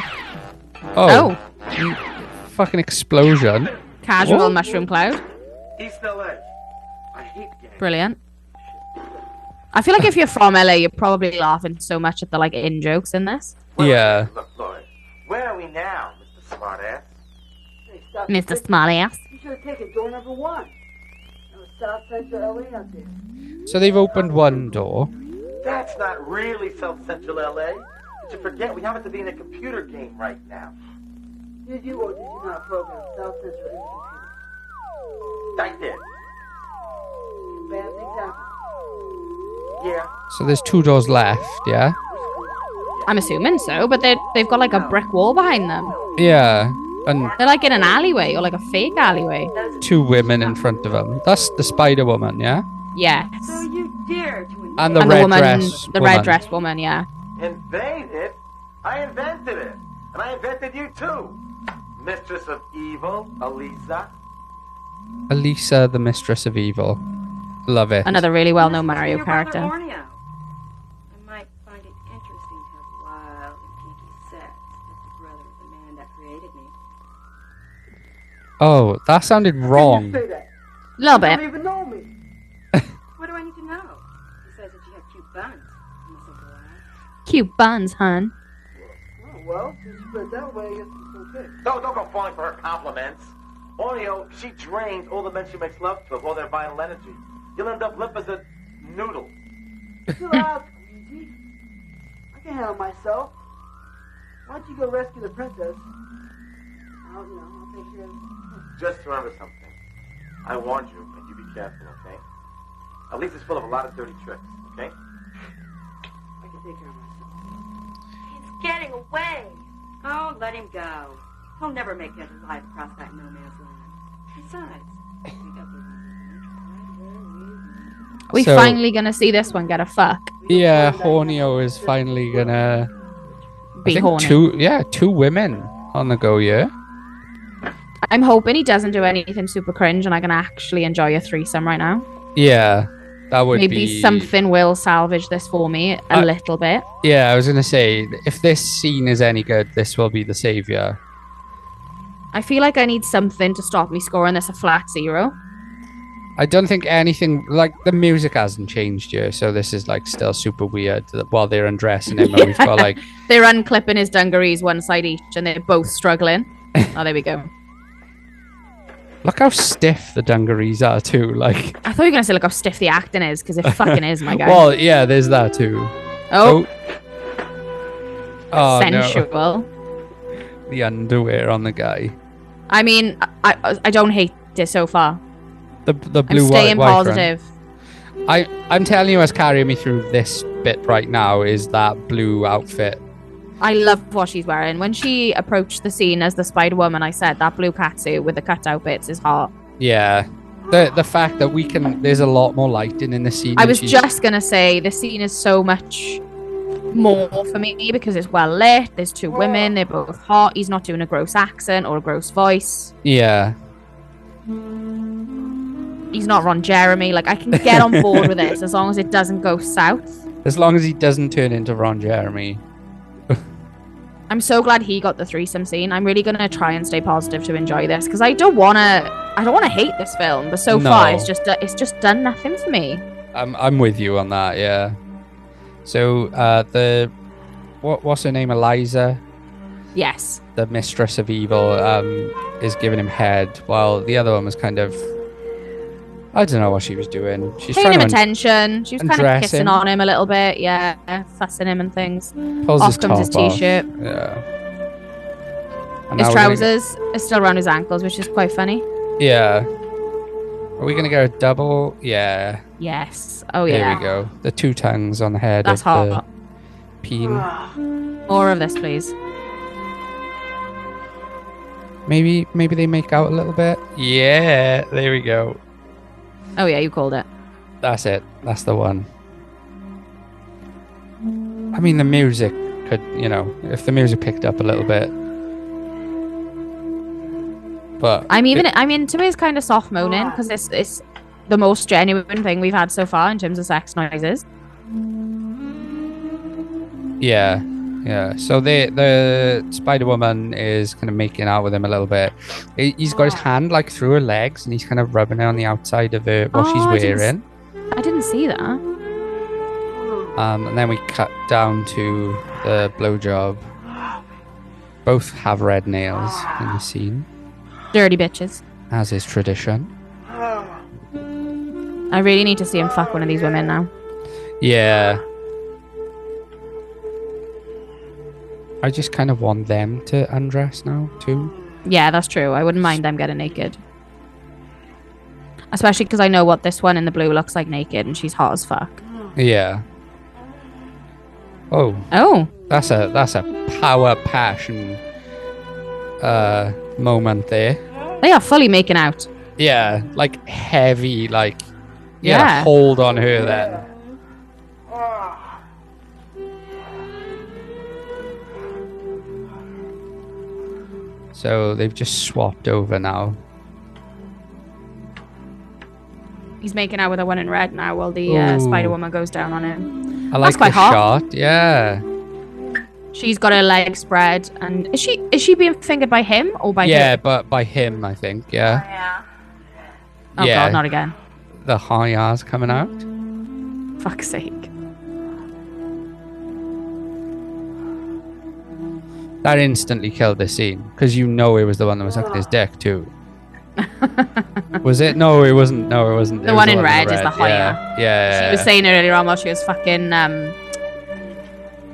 oh, oh. fucking explosion. Casual What? mushroom cloud. East LA. I hate gangs. Brilliant. I feel like if you're from LA, you're probably laughing so much at the like in jokes in this. Yeah. Look, Lloyd, where are we now, Mr. Smartass? Hey, stop. Mr. Smartass. You should have taken door number one. That was South Central LA out there. So they've opened one door. That's not really South Central LA. But you forget we happen to be in a computer game right now. Did you or did you not program South Central in the I did. Bad things happen. Yeah. So there's two doors left, yeah? I'm assuming so, but they they've got like a brick wall behind them. Yeah. And They're like in an alleyway or like a fake alleyway. two women in front of them. That's the Spider Woman, yeah? Yes. So you dare to invade. And the and red the woman, dress. the woman. red dress woman, yeah. Invaded? I invented it. And I invented you too. Mistress of Evil, Elisa. Elisa, the Mistress of Evil. Love it. Another really well-known Mario your brother character. Oh, that sounded wrong. Say that. Little You don't even know me. What do I need to know? He says that you have cute buns. Must have lied. Cute buns, hun. Oh, well, since you put it that way, I guess it's okay. Don't, don't go falling for her compliments. Ornio, she drains all the men she makes love to of all their vital energy. You'll end up limp as a noodle. Chill out, Squeegee. I can handle myself. Why don't you go rescue the princess? I'll, you know, I'll take care of it. Just remember something. I warned you, and you be careful, okay? At least it's full of a lot of dirty tricks, okay? I can take care of myself. He's getting away. Oh, let him go. He'll never make it alive across that no man's land. Besides, we got the we So- finally gonna see this one get a fuck? Yeah, Hornio is finally gonna. I Be think horny. two, yeah, two women on the go, yeah? I'm hoping he doesn't do anything super cringe and I can actually enjoy a threesome right now. Yeah, that would Maybe be. something will salvage this for me a I- little bit. Yeah, I was gonna say, if this scene is any good, this will be the savior. I feel like I need something to stop me scoring this a flat zero. I don't think anything like the music hasn't changed here, so this is like still super weird that while they're undressing him and we've got like They're unclipping his dungarees one side each, and they're both struggling. oh, there we go. Look how stiff the dungarees are too. Like I thought you were gonna say look how stiff the acting is, because it fucking is, my guy. Well, yeah, there's that too. oh, Oh, no. sensual. The underwear on the guy. I mean, I, I don't hate it so far. The the I'm blue white staying white positive. I I'm telling you, what's carrying me through this bit right now is that blue outfit. I love what she's wearing. When she approached the scene as the Spider Woman, I said that blue catsuit with the cutout bits is hot. Yeah. The the fact that we can there's a lot more lighting in the scene. I was just gonna say the scene is so much more for me because it's well lit. There's two women, they're both hot. He's not doing a gross accent or a gross voice. Yeah. He's not Ron Jeremy. Like I can get on board with this as long as it doesn't go south. As long as he doesn't turn into Ron Jeremy. I'm so glad he got the threesome scene. I'm really gonna try and stay positive to enjoy this because I don't wanna, I don't wanna hate this film. But so far, it's just, it's just done nothing for me. I'm I'm with you on that, yeah. So uh the what what's her name? Eliza, Yes. the mistress of evil, um, is giving him head while the other one was kind of I don't know what she was doing. She's Paying trying him attention. She was kind of kissing him. on him a little bit. Yeah, fussing him and things. pulls Off his comes his top off. t-shirt. Yeah. And His we're gonna trousers are still around his ankles, which is quite funny. yeah. Are we gonna go double? Yeah. Yes. Oh yeah. There we go. The two tongues on the head That's of hot. the peen. More of this, please. Maybe maybe they make out a little bit. Yeah, there we go. Oh yeah, you called it. That's it. That's the one. I mean, the music could, you know, if the music picked up a little bit. But I'm even. it- I mean, to me, it's kind of soft moaning because it's it's the most genuine thing we've had so far in terms of sex noises. yeah, yeah. So the the Spider Woman is kind of making out with him a little bit. He- He's got his hand like through her legs, and he's kind of rubbing it on the outside of her what Oh, I she's didn't s- wearing. I didn't see that. Um, and then we cut down to the blowjob. Both have red nails in the scene, Dirty bitches. as is tradition. I really need to see him fuck one of these women now. Yeah. I just kind of want them to undress now, too. Yeah, that's true. I wouldn't mind them getting naked. Especially because I know what this one in the blue looks like naked and she's hot as fuck. Yeah. Oh, Oh, that's a that's a power passion uh moment there. they are fully making out. Yeah, like heavy, like yeah, Yeah. hold on her then. So they've just swapped over now. He's making out with the one in red now while the uh, Ooh. Spider Woman goes down on him. I That's like quite the hot. shot. Yeah. She's got her legs spread, and is she is she being fingered by him or by yeah, him? but by him, I think. Yeah. Yeah. Oh yeah. god, not again! The high R's coming out. Fuck's sake! That instantly killed the scene because you know it was the one that was sucking his dick too. was it? No, it wasn't. No, it wasn't. The It was one in red is the Yeah, higher. yeah. She was saying it earlier on while she was fucking um.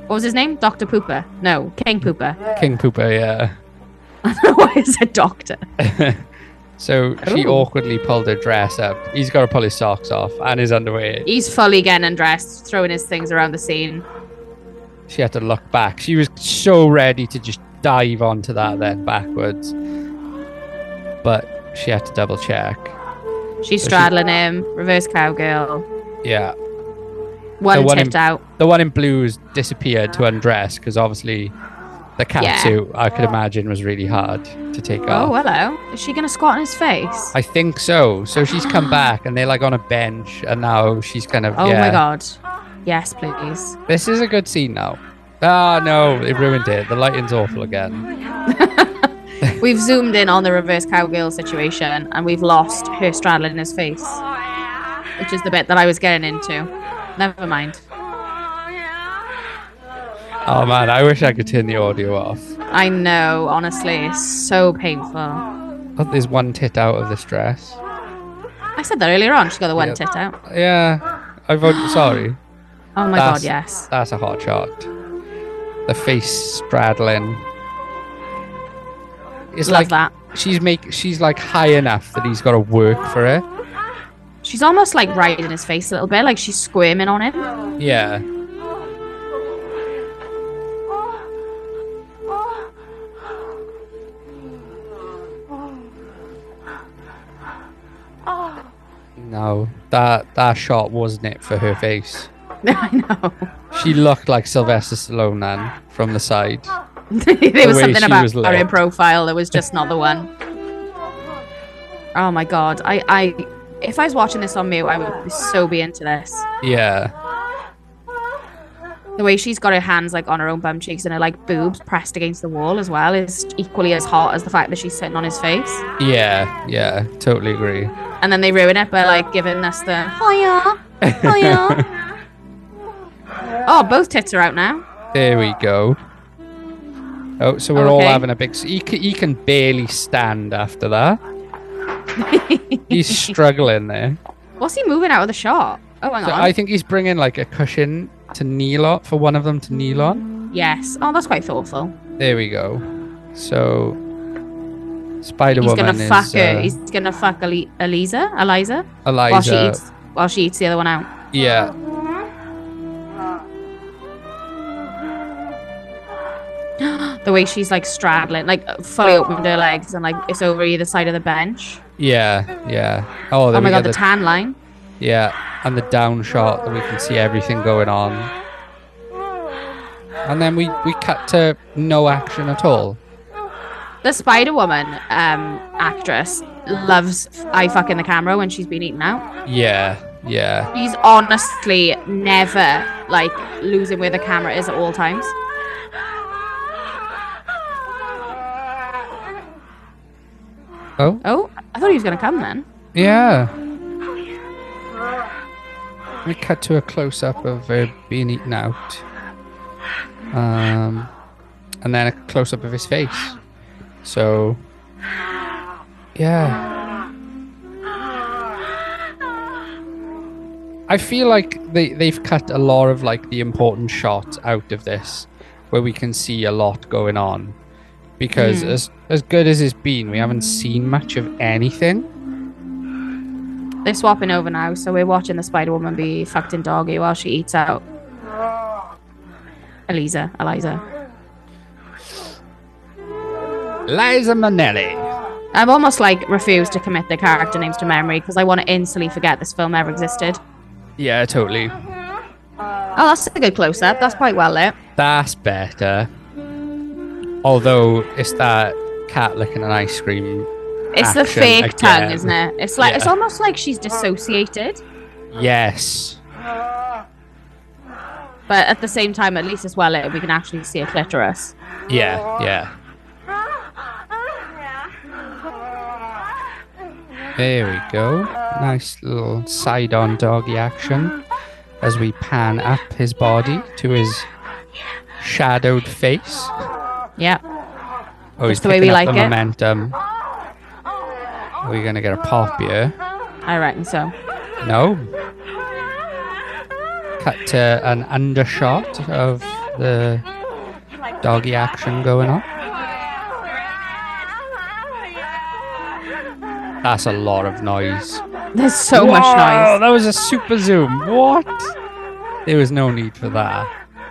What was his name? Doctor Pooper? No, King Pooper. King Pooper. Yeah. I don't know why is it Doctor? So she Ooh. awkwardly pulled her dress up. He's got to pull his socks off and his underwear. He's fully getting undressed, throwing his things around the scene. She had to look back. She was so ready to just dive onto that then backwards, but she had to double check. She's So she- straddling him, reverse cowgirl, Yeah. one, one in- tipped out. The one in blues disappeared to undress because obviously the Yeah. catsuit, I could imagine, was really hard to take oh, off. Oh, hello. Is she gonna squat on his face? I think so. So she's come back and they're like on a bench and now she's kind of. Oh yeah. my god. Yes, please. This is a good scene now. Ah, no, it ruined it. The lighting's awful again. We've zoomed in on the reverse cowgirl situation and we've lost her straddling his face. which is the bit that I was getting into. Never mind. Oh man, I wish I could turn the audio off. I know, honestly, it's so painful. Oh, there's one tit out of this dress. I said that earlier on. She's got the one Yeah. tit out. Yeah, I vote sorry. Oh my That's- god, yes. That's a hot shot. The face straddling. It's Love like that. she's make she's like high enough that he's got to work for it. She's almost like right in his face a little bit, like she's squirming on him. Yeah. No, that that shot wasn't it for her face. I know. She looked like Sylvester Stallone then from the side. there The was way something she about was her lit. in profile that was just not the one. Oh my god. I, I if I was watching this on mute, I would so be into this. Yeah, The way she's got her hands like on her own bum cheeks and her like boobs pressed against the wall as well is equally as hot as the fact that she's sitting on his face. yeah, yeah. Totally agree. And then they ruin it by like giving us the hiya, hiya. oh, both tits are out now. There we go. Oh, so we're all having a big. He, c- he can barely stand after that. He's struggling there. What's he moving out of the shot? Oh, hang So on. I think he's bringing like a cushion to kneel on for one of them to kneel on. Yes. Oh, that's quite thoughtful. There we go. So Spider Woman. He's gonna is fuck her. uh, He's gonna fuck Ali- Eliza. Eliza. While she Eliza. eats. While she eats the other one out. Yeah, The way she's like straddling, like fully opened her legs, and like it's over either side of the bench. yeah, yeah. Oh, there Oh my we god, go. the tan line. Yeah, and the down shot that we can see everything going on. And then we we cut to no action at all. The Spider Woman um, actress loves eye fucking the camera when she's been eaten out. Yeah, yeah. She's honestly never like losing where the camera is at all times. Oh, Oh, I thought he was gonna come then. yeah. We cut to a close up of her being eaten out. Um, and then a close up of his face. So, yeah. I feel like they, they've cut a lot of like the important shots out of this where we can see a lot going on. Because Mm. as as good as it's been, we haven't seen much of anything. They're swapping over now, so we're watching the Spider Woman be fucked in doggy while she eats out. Eliza, Eliza. Eliza Manelli. I've almost like refused to commit the character names to memory because I want to instantly forget this film ever existed. Yeah, totally. Oh, that's a good close up. That's quite well lit. That's better. Although it's that cat licking an ice cream. It's the fake tongue, isn't it? It's like it's almost like she's dissociated, Yes. but at the same time, at least as well. We can actually see a clitoris. Yeah, yeah. There we go. Nice little side on doggy action as we pan up his body to his shadowed face. Yeah. Oh, he's Just the way we like the it. momentum. Are we gonna get a pop here? I reckon so. No. Cut to an undershot of the doggy action going on. That's a lot of noise. There's so much Whoa, noise. That was a super zoom. What? There was no need for that.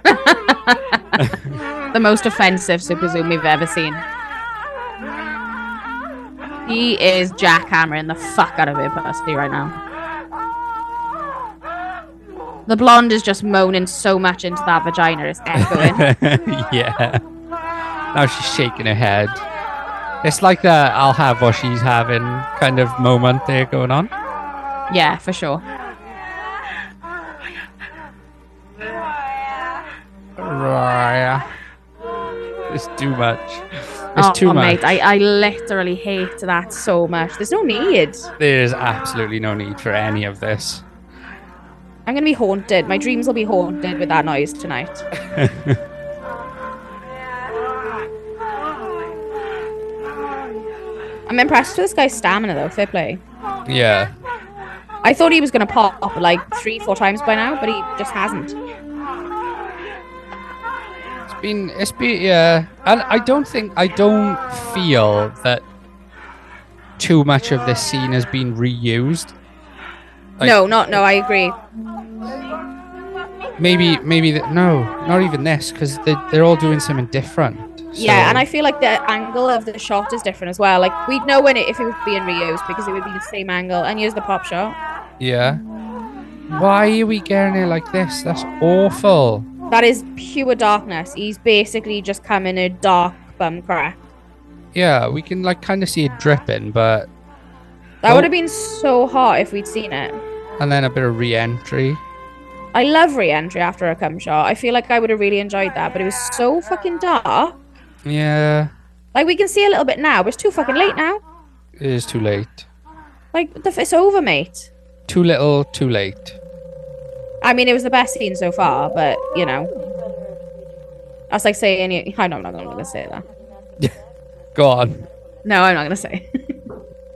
The most offensive super zoom we've ever seen. He is jackhammering the fuck out of her pussy right now. The blonde is just moaning so much into that vagina, it's echoing. yeah. Now she's shaking her head. It's like the I'll have what she's having kind of moment there going on. yeah, for sure. Right. It's too much. It's oh, too oh, much. mate, I, I literally hate that so much. There's no need. There is absolutely no need for any of this. I'm gonna be haunted. My dreams will be haunted with that noise tonight. I'm impressed with this guy's stamina though. Fair play. Yeah. I thought he was gonna pop up like three, four times by now, but he just hasn't. Been it's been yeah. And I don't think I don't feel that too much of this scene has been reused. Like- no, not no. I agree. Maybe maybe the, no, not even this because they they're all doing something different. Yeah, and I feel like the angle of the shot is different as well. Like we'd know when it if it was being reused because it would be the same angle. And here's the pop shot. yeah. Why are we getting it like this? That's awful. That is pure darkness. He's basically just come in a dark bum crack. Yeah, we can like kind of see it dripping, but That Oh. would have been so hot if we'd seen it. and then a bit of re-entry. I love re-entry after a cum shot. I feel like I would have really enjoyed that, but it was so fucking dark. Yeah, Like we can see a little bit now, but it's too fucking late now. it is too late. Like the it's over, mate. Too little, too late. I mean, it was the best scene so far, but you know, that's like saying you. I know I'm not gonna say that. Go on. No, I'm not gonna say.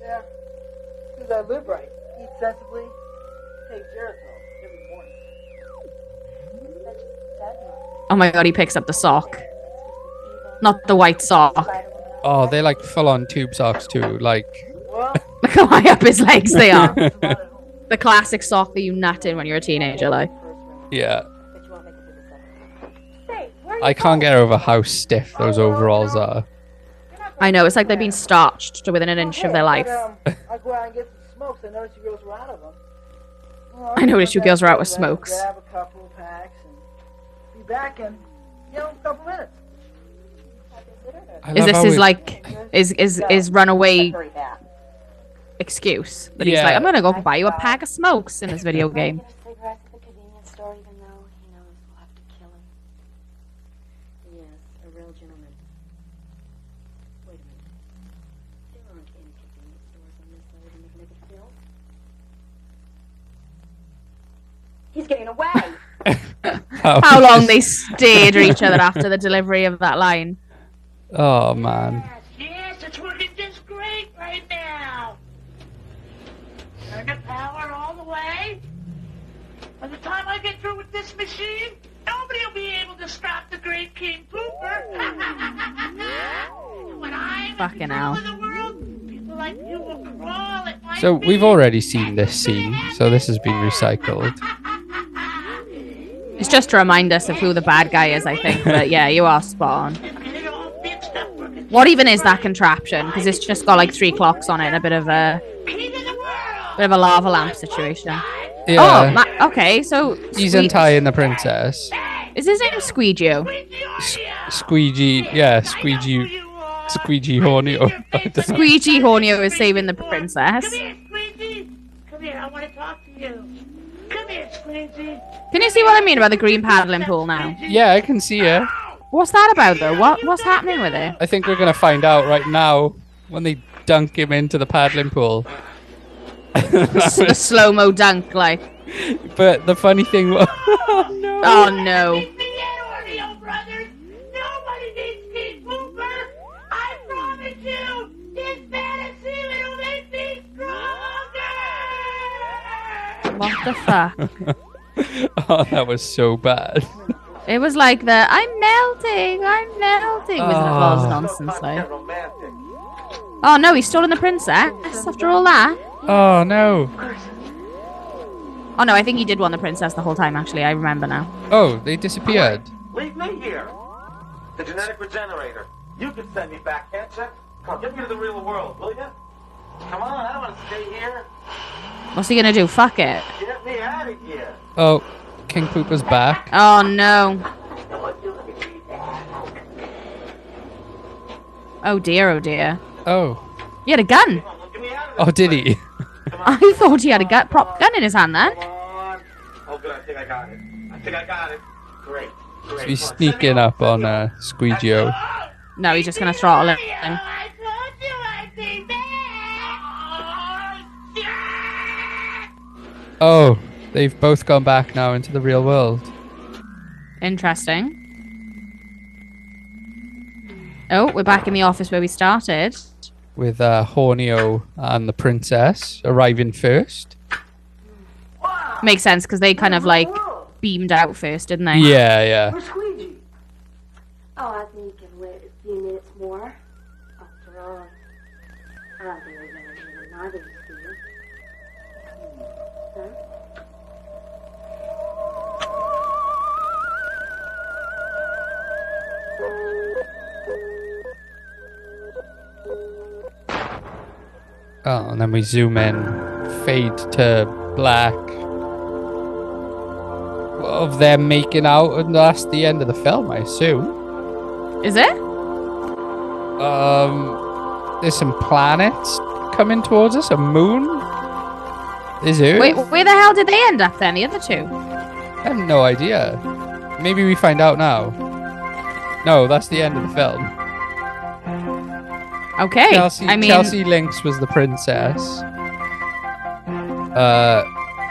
Yeah. Because I uh, live right. Eat sensibly. Take Geritol every morning. oh my god, he picks up the sock, not the white sock. Oh, they're like full-on tube socks too. Like, Look how high up his legs they are. The classic sock that you nut in when you're a teenager, like. yeah. I can't get over how stiff those overalls are. I know it's like they've been starched to within an inch of their life. Um, I go out and get some smokes. I noticed you girls were out of them. I noticed you girls were out with grab- smokes. Grab a couple packs and be back in, you know, a couple minutes. I Is this how his like is is is runaway excuse that he's like I'm gonna go buy you a pack of smokes in this video game. cigarettes at the convenience store, even though he knows we'll have to kill him. Yes, a real gentleman. Wait a minute. There aren't any convenience stores on this side of the McNicket Hill. He's getting away. Oh. How long they stared at each other after the delivery of that line. Oh man. Yes, it's working just great right now. Turn the power all the way. By the time I get through with this machine, nobody will be able to stop the great King Pooper. Oh. when I'm Fucking hell. in the world, people like you will crawl at my So we've already seen this scene, so this has been recycled. It's just to remind us of who the bad guy is, I think. But yeah, you are spot on. What even is that contraption? Because it's just got like three clocks on it and a bit of a bit of a lava lamp situation. Yeah. Oh, ma- okay. So He's Sque- untying the princess. Is his name Squeegee? Squeegee, yeah, Squeegee, Squeegee Hornio. Squeegee Hornio is saving the princess. Come here, I want to talk to you. Come here, Squeezy. Can you see what I mean about the green paddling pool now? yeah, I can see it. What's that about though? What what's happening with it? I think we're gonna find out right now when they dunk him into the paddling pool. S- a slow mo dunk, like. But the funny thing was, oh, oh no. Ornio brothers, nobody needs King Pooper. I promise you, this fantasy will make me stronger. What the fuck? oh, that was so bad. It was like the I'm melting, I'm melting. Was it was Oh. nonsense like. Oh no, he's stolen the princess after all that. Oh no. Oh no, I think he did want the princess the whole time. Actually, I remember now. Oh, they disappeared. Leave me here. The genetic regenerator. You can send me back, can't you? Come, get me to the real world, will you? Come on, I don't want to stay here. What's he gonna do? Fuck it. Get me out of here. Oh, King Pooper's back. Oh no. Oh dear, oh dear. Oh. He had a gun. Oh, did he? I thought he had a gun, prop gun in his hand then. Oh, good. I think I got it. I think I got it. Great. Great. He's sneaking up on uh, Squeegee. No, he's just gonna throttle him. Oh, They've both gone back now into the real world. Interesting. Oh, we're back in the office where we started. With uh, Hornio and the princess arriving first. Makes sense because they kind of like beamed out first, didn't they? Yeah, yeah. Squeegee? Oh, I think you can wait a few minutes more. Oh, and then we zoom in, fade to black of them making out, and that's the end of the film, I assume. Is it? Um, there's some planets coming towards us. A moon. Is it? Wait, where the hell did they end up then? The other two? I have no idea. Maybe we find out now. No, that's the end of the film. Okay. Chelsea, I mean, Chelsea Lynx was the princess. Uh,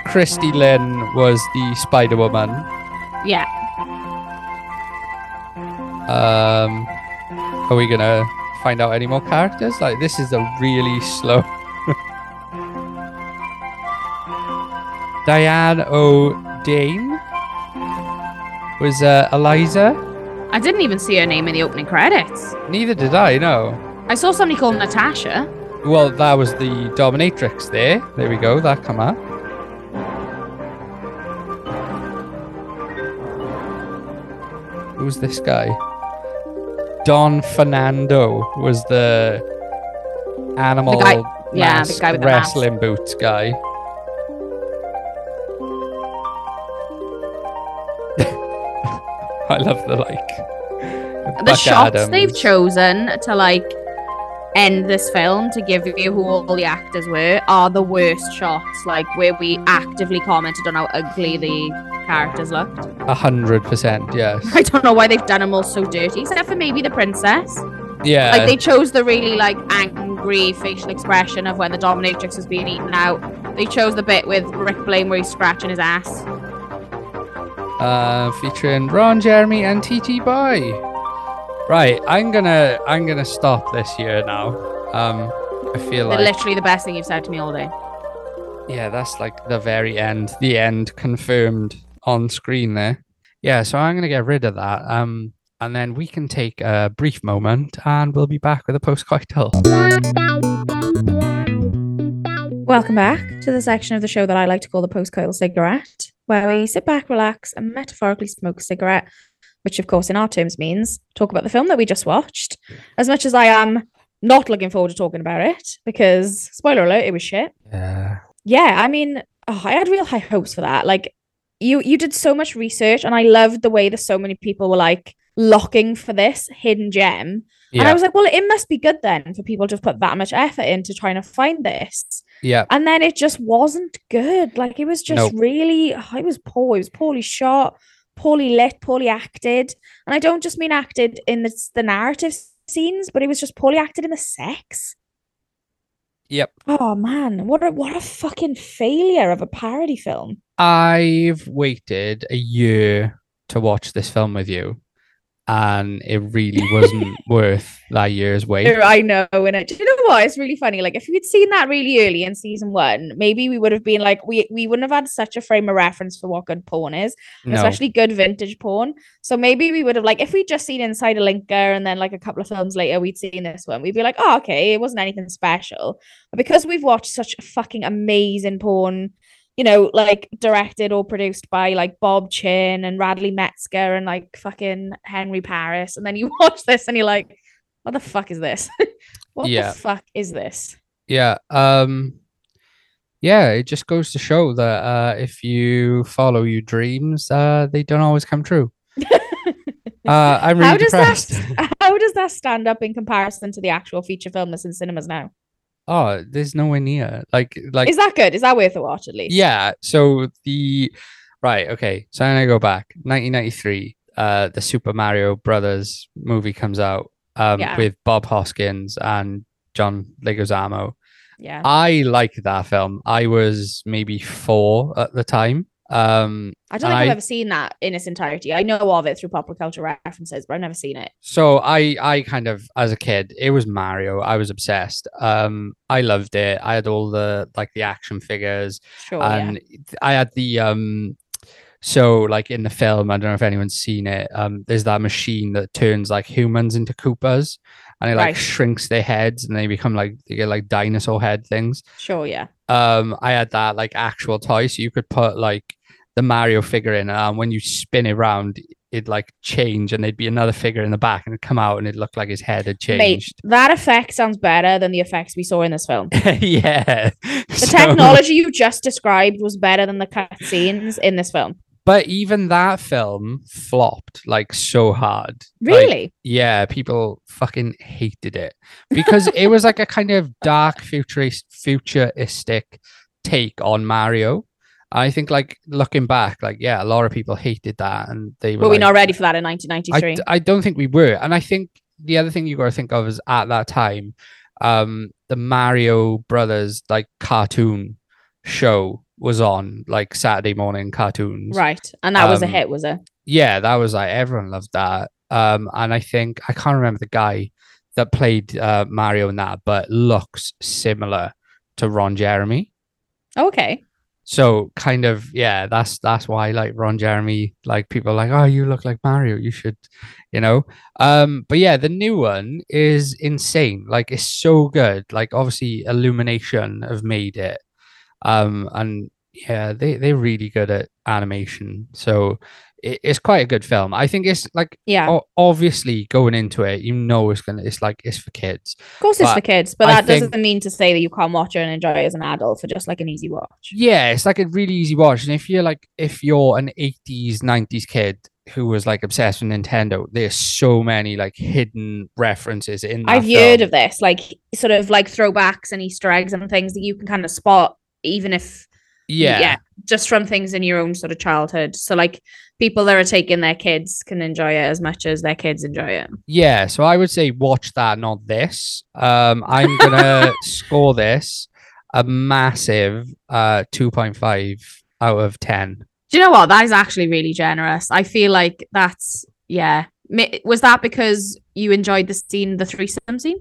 Christy Lynn was the Spider Woman. yeah. Um, are we gonna find out any more characters? Like this is a really slow. Diane O'Dane was uh, Eliza. I didn't even see her name in the opening credits. Neither did I. No. I saw somebody called Natasha. Well, that was the dominatrix there. There we go. That come up. Who's this guy? Don Fernando was the animal the guy- yeah, the guy with the mask. wrestling boots guy. I love the like The shots Adams. they've chosen to like end this film to give you who all the actors were are the worst shots. Like where we actively commented on how ugly the characters looked. A hundred percent, yes. I don't know why they've done them all so dirty, except for maybe the princess. Yeah. Like they chose the really like angry facial expression of when the dominatrix was being eaten out. They chose the bit with Rick Blaine where he's scratching his ass. uh, featuring Ron Jeremy and TT Boy. Right, I'm gonna I'm gonna stop this year now. Um, I feel They're like literally the best thing you've said to me all day. yeah, that's like the very end, the end confirmed on screen there. Yeah, so I'm gonna get rid of that. Um, and then we can take a brief moment, and we'll be back with a post-coital. Welcome back to the section of the show that I like to call the post-coital cigarette, where we sit back, relax, and metaphorically smoke a cigarette, which of course in our terms means talk about the film that we just watched. As much as I am not looking forward to talking about it, because spoiler alert, it was shit. Yeah. Yeah, I mean, oh, I had real high hopes for that. Like you you did so much research and I loved the way that so many people were like looking for this hidden gem. Yeah. And I was like, well, it must be good then for people to put that much effort into trying to find this. Yeah. And then it just wasn't good. Like it was just Nope. really, oh, it was poor. It was poorly shot, poorly lit, poorly acted. And I don't just mean acted in the, the narrative scenes, but it was just poorly acted in the sex. Yep. Oh man, what a what a fucking failure of a parody film. I've waited a year to watch this film with you, and it really wasn't worth that year's wait. Oh, I know, and it, do you know what? It's really funny. Like if we'd seen that really early in season one, maybe we would have been like, we we wouldn't have had such a frame of reference for what good porn is, No. especially good vintage porn. So maybe we would have like if we'd just seen Inside a Linker and then like a couple of films later we'd seen this one, we'd be like, oh okay, it wasn't anything special. But because we've watched such fucking amazing porn. You know, like directed or produced by like Bob Chin and Radley Metzger and like fucking Henry Paris. And then you watch this and you're like, what the fuck is this? what Yeah. the fuck is this? Yeah. Um yeah, it just goes to show that uh if you follow your dreams, uh they don't always come true. uh I'm really how does that how does that stand up in comparison to the actual feature film that's in cinemas now? Oh, there's nowhere near. Like like is that good? Is that worth a watch at least? Yeah. So the right, okay. So I'm gonna go back. 1993. Uh, the Super Mario Brothers movie comes out. Um, Yeah. with Bob Hoskins and John Leguizamo, Yeah. I like that film. I was maybe four at the time. Um, I don't think I've ever seen that in its entirety. I know of it through pop culture references, but I've never seen it. So I I kind of as a kid, it was Mario. I was obsessed. Um, I loved it. I had all the like the action figures, Sure. yeah. and I had the um. So like in the film, I don't know if anyone's seen it. Um, there's that machine that turns like humans into Koopas, and it like Right. shrinks their heads, and they become like they get like dinosaur head things. Sure, yeah. um I had that like actual toy, so you could put like the Mario figure in, and when you spin it around, it'd like change, and there'd be another figure in the back, and it'd come out, and it looked like his head had Mate, changed. that effect sounds better than the effects we saw in this film. yeah, The technology you just described was better than the cutscenes in this film. But even that film flopped like so hard. Like, Really? yeah, people fucking hated it because it was like a kind of dark futurist, futuristic take on Mario. I think, like looking back, like yeah, a lot of people hated that, and they were. Were we like, not ready for that in I, 1993? d- I don't think we were. And I think the other thing you got to think of is at that time, um, the Mario Brothers like cartoon show was on like Saturday morning cartoons. right. And that was a Um, hit, was it? Yeah, that was like everyone loved that. Um, and I think I can't remember the guy that played uh, Mario in that, but looks similar to Ron Jeremy. Okay. So kind of yeah, that's that's why like Ron Jeremy, like people like, oh, you look like Mario, you should, you know. Um, but yeah, the new one is insane. Like it's so good. Like obviously Illumination have made it. Um, and yeah, they they're really good at animation. So it, it's quite a good film. I think it's like Yeah. o- obviously going into it, you know it's gonna it's like it's for kids. Of course, it's for kids, but I that think- doesn't mean to say that you can't watch it and enjoy it as an adult for just like an easy watch. Yeah, it's like a really easy watch. And if you're like, if you're an 80s, 90s kid who was like obsessed with Nintendo, there's so many like hidden references in that I've heard of this, like sort of like throwbacks and Easter eggs and things that you can kind of spot, even if yeah, Yeah. just from things in your own sort of childhood. So like people that are taking their kids can enjoy it as much as their kids enjoy it. Yeah, so I would say watch that, not this. Um, I'm gonna score this a massive uh 2.5 out of 10. Do you know what? That is actually really generous. I feel like that's yeah. Was that because you enjoyed the scene, the threesome scene?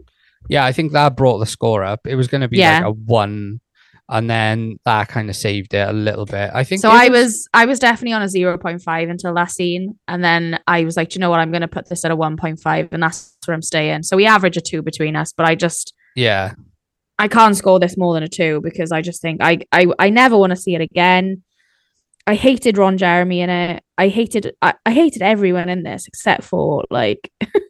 Yeah, I think that brought the score up. It was gonna be Yeah. like a one, and then that kind of saved it a little bit. I think So I was I was definitely on a 0.5 until that scene. And then I was like, "Do you know what? I'm gonna put this at a 1.5 and that's where I'm staying. So we average a two between us, but I just yeah. I can't score this more than a two because I just think I I, I never want to see it again. I hated Ron Jeremy in it. I hated I, I hated everyone in this except for like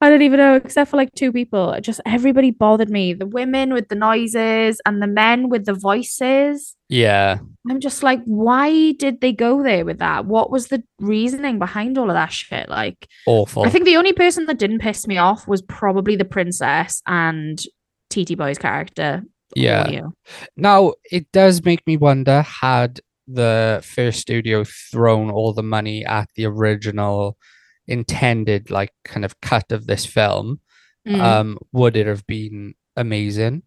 I don't even know, except for like two people. Just everybody bothered me. The women with the noises and the men with the voices. Yeah. I'm just like, why did they go there with that? What was the reasoning behind all of that shit? Like, Awful. I think the only person that didn't piss me off was probably the princess and TT Boy's character. Yeah. Audio. Now, it does make me wonder had the first studio thrown all the money at the original intended, like, kind of cut of this film, Mm. um, would it have been amazing?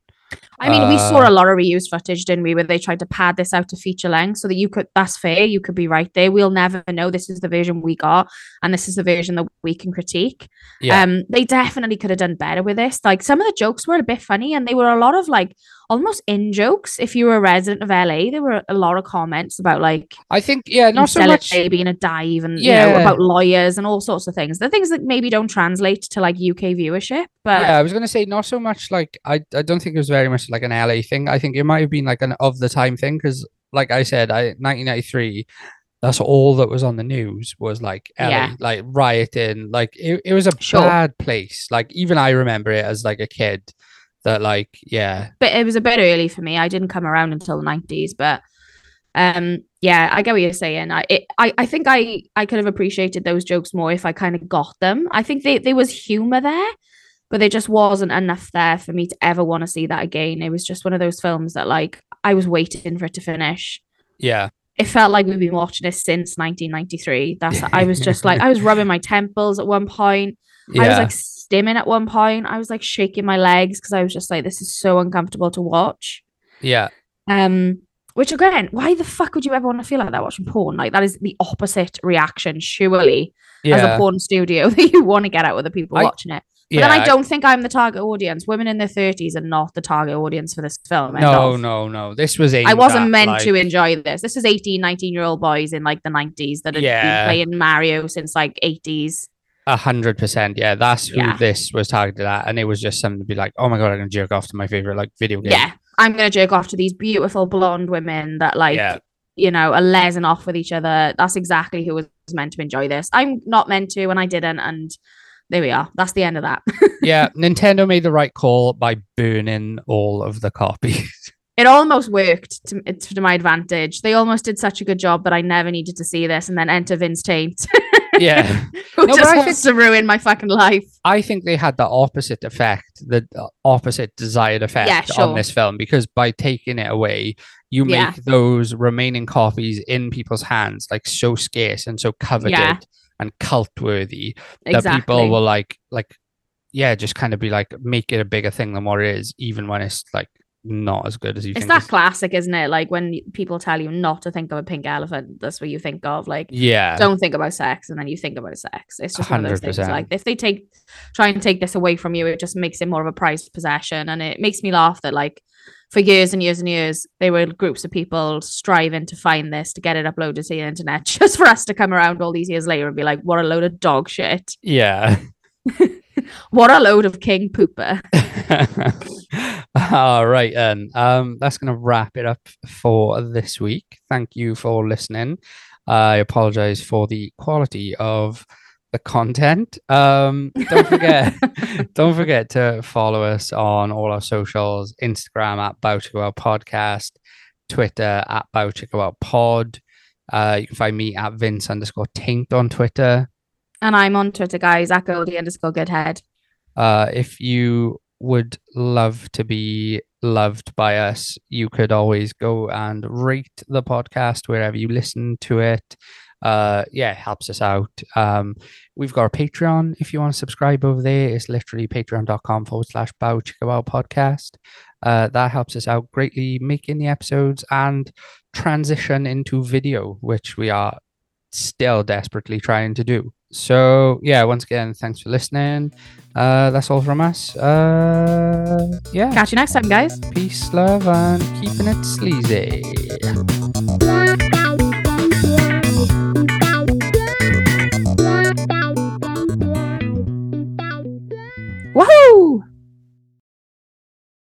I mean, we saw Uh, a lot of reused footage, didn't we? Where they tried to pad this out to feature length so that you could, that's fair, you could be right there. We'll never know this is the version we got and this is the version that we can critique. Yeah. Um, they definitely could have done better with this. Like some of the jokes were a bit funny and they were a lot of like almost in jokes. If you were a resident of LA, there were a lot of comments about like I think, yeah, not so much. Being a dive and you know Yeah. about lawyers and all sorts of things. The things that maybe don't translate to like UK viewership, but Yeah, I was gonna say not so much like I, I don't think it was very much like an LA thing. I think it might have been like an of the time thing because, like I said, I 1993. That's all that was on the news was like LA, Yeah. like rioting. Like it, it was a Sure. bad place. Like even I remember it as like a kid. That like yeah but it was a bit early for me. I didn't come around until the nineties, but um, yeah, I get what you're saying. I, it, I, I think I, I could have appreciated those jokes more if I kind of got them. I think they, there was humor there, but there just wasn't enough there for me to ever want to see that again. It was just one of those films that like I was waiting for it to finish. yeah It felt like we've been watching this since 1993. That's I was just like I was rubbing my temples at one point. yeah. I was like, "S- stimming at one point. I was like shaking my legs because I was just like, this is so uncomfortable to watch. Yeah. Um, which again, why the fuck would you ever want to feel like that watching porn? Like that is the opposite reaction, surely, yeah. as a porn studio that you want to get out with the people I- watching it. But yeah. then I don't think I'm the target audience. Women in their thirties are not the target audience for this film. No, no, no. This was I wasn't meant like, to enjoy this. This is 18, 19 year old boys in like the 90s that had Yeah. been playing Mario since like 80s. A hundred percent. Yeah, that's who Yeah. this was targeted at, and it was just something to be like, oh my god, I'm gonna jerk off to my favorite like video game. Yeah. I'm going to jerk off to these beautiful blonde women that like, Yeah. you know, are lesing off with each other. That's exactly who was meant to enjoy this. I'm not meant to, and I didn't. And there we are. That's the end of that. yeah. Nintendo made the right call by burning all of the copies. it almost worked to, to my advantage. They almost did such a good job that I never needed to see this. And then enter Vince Taint, yeah. who No, just I wants to ruin my fucking life. I think they had the opposite effect, the opposite desired effect Yeah, on this film because by taking it away, you make Yeah. those remaining copies in people's hands like so scarce and so coveted Yeah. and cult worthy that Exactly. people will like like yeah, just kind of be like make it a bigger thing than what it is, even when it's like not as good as you It's that it's- classic, isn't it? Like when people tell you not to think of a pink elephant, that's what you think of. Like, Yeah. don't think about sex, and then you think about sex. It's just one of those things. Like, if they take try and take this away from you, it just makes it more of a prized possession, and it makes me laugh that like for years and years and years, there were groups of people striving to find this to get it uploaded to the internet, just for us to come around all these years later and be like, "What a load of dog shit! Yeah. What a load of king pooper!" All right, then. Um, that's going to wrap it up for this week. Thank you for listening. I apologize for the quality of the content. Um, don't forget, don't forget to follow us on all our socials: Instagram at Bow Chicka Wow Podcast, Twitter at Bow Chicka Wow Pod. Uh, you can find me at Vince underscore Taint on Twitter. And I'm on Twitter, guys, at Goldie underscore Goodhead. Uh, if you would love to be loved by us, you could always go and rate the podcast wherever you listen to it. Uh, yeah, it helps us out. Um, we've got a Patreon if you want to subscribe over there. It's literally patreon.com forward slash bow chicka wow podcast. Uh, that helps us out greatly making the episodes and transition into video, which we are still desperately trying to do so yeah once again thanks for listening. Uh that's all from us. Uh yeah. Catch you next time guys. Peace love and keeping it sleazy. Woohoo!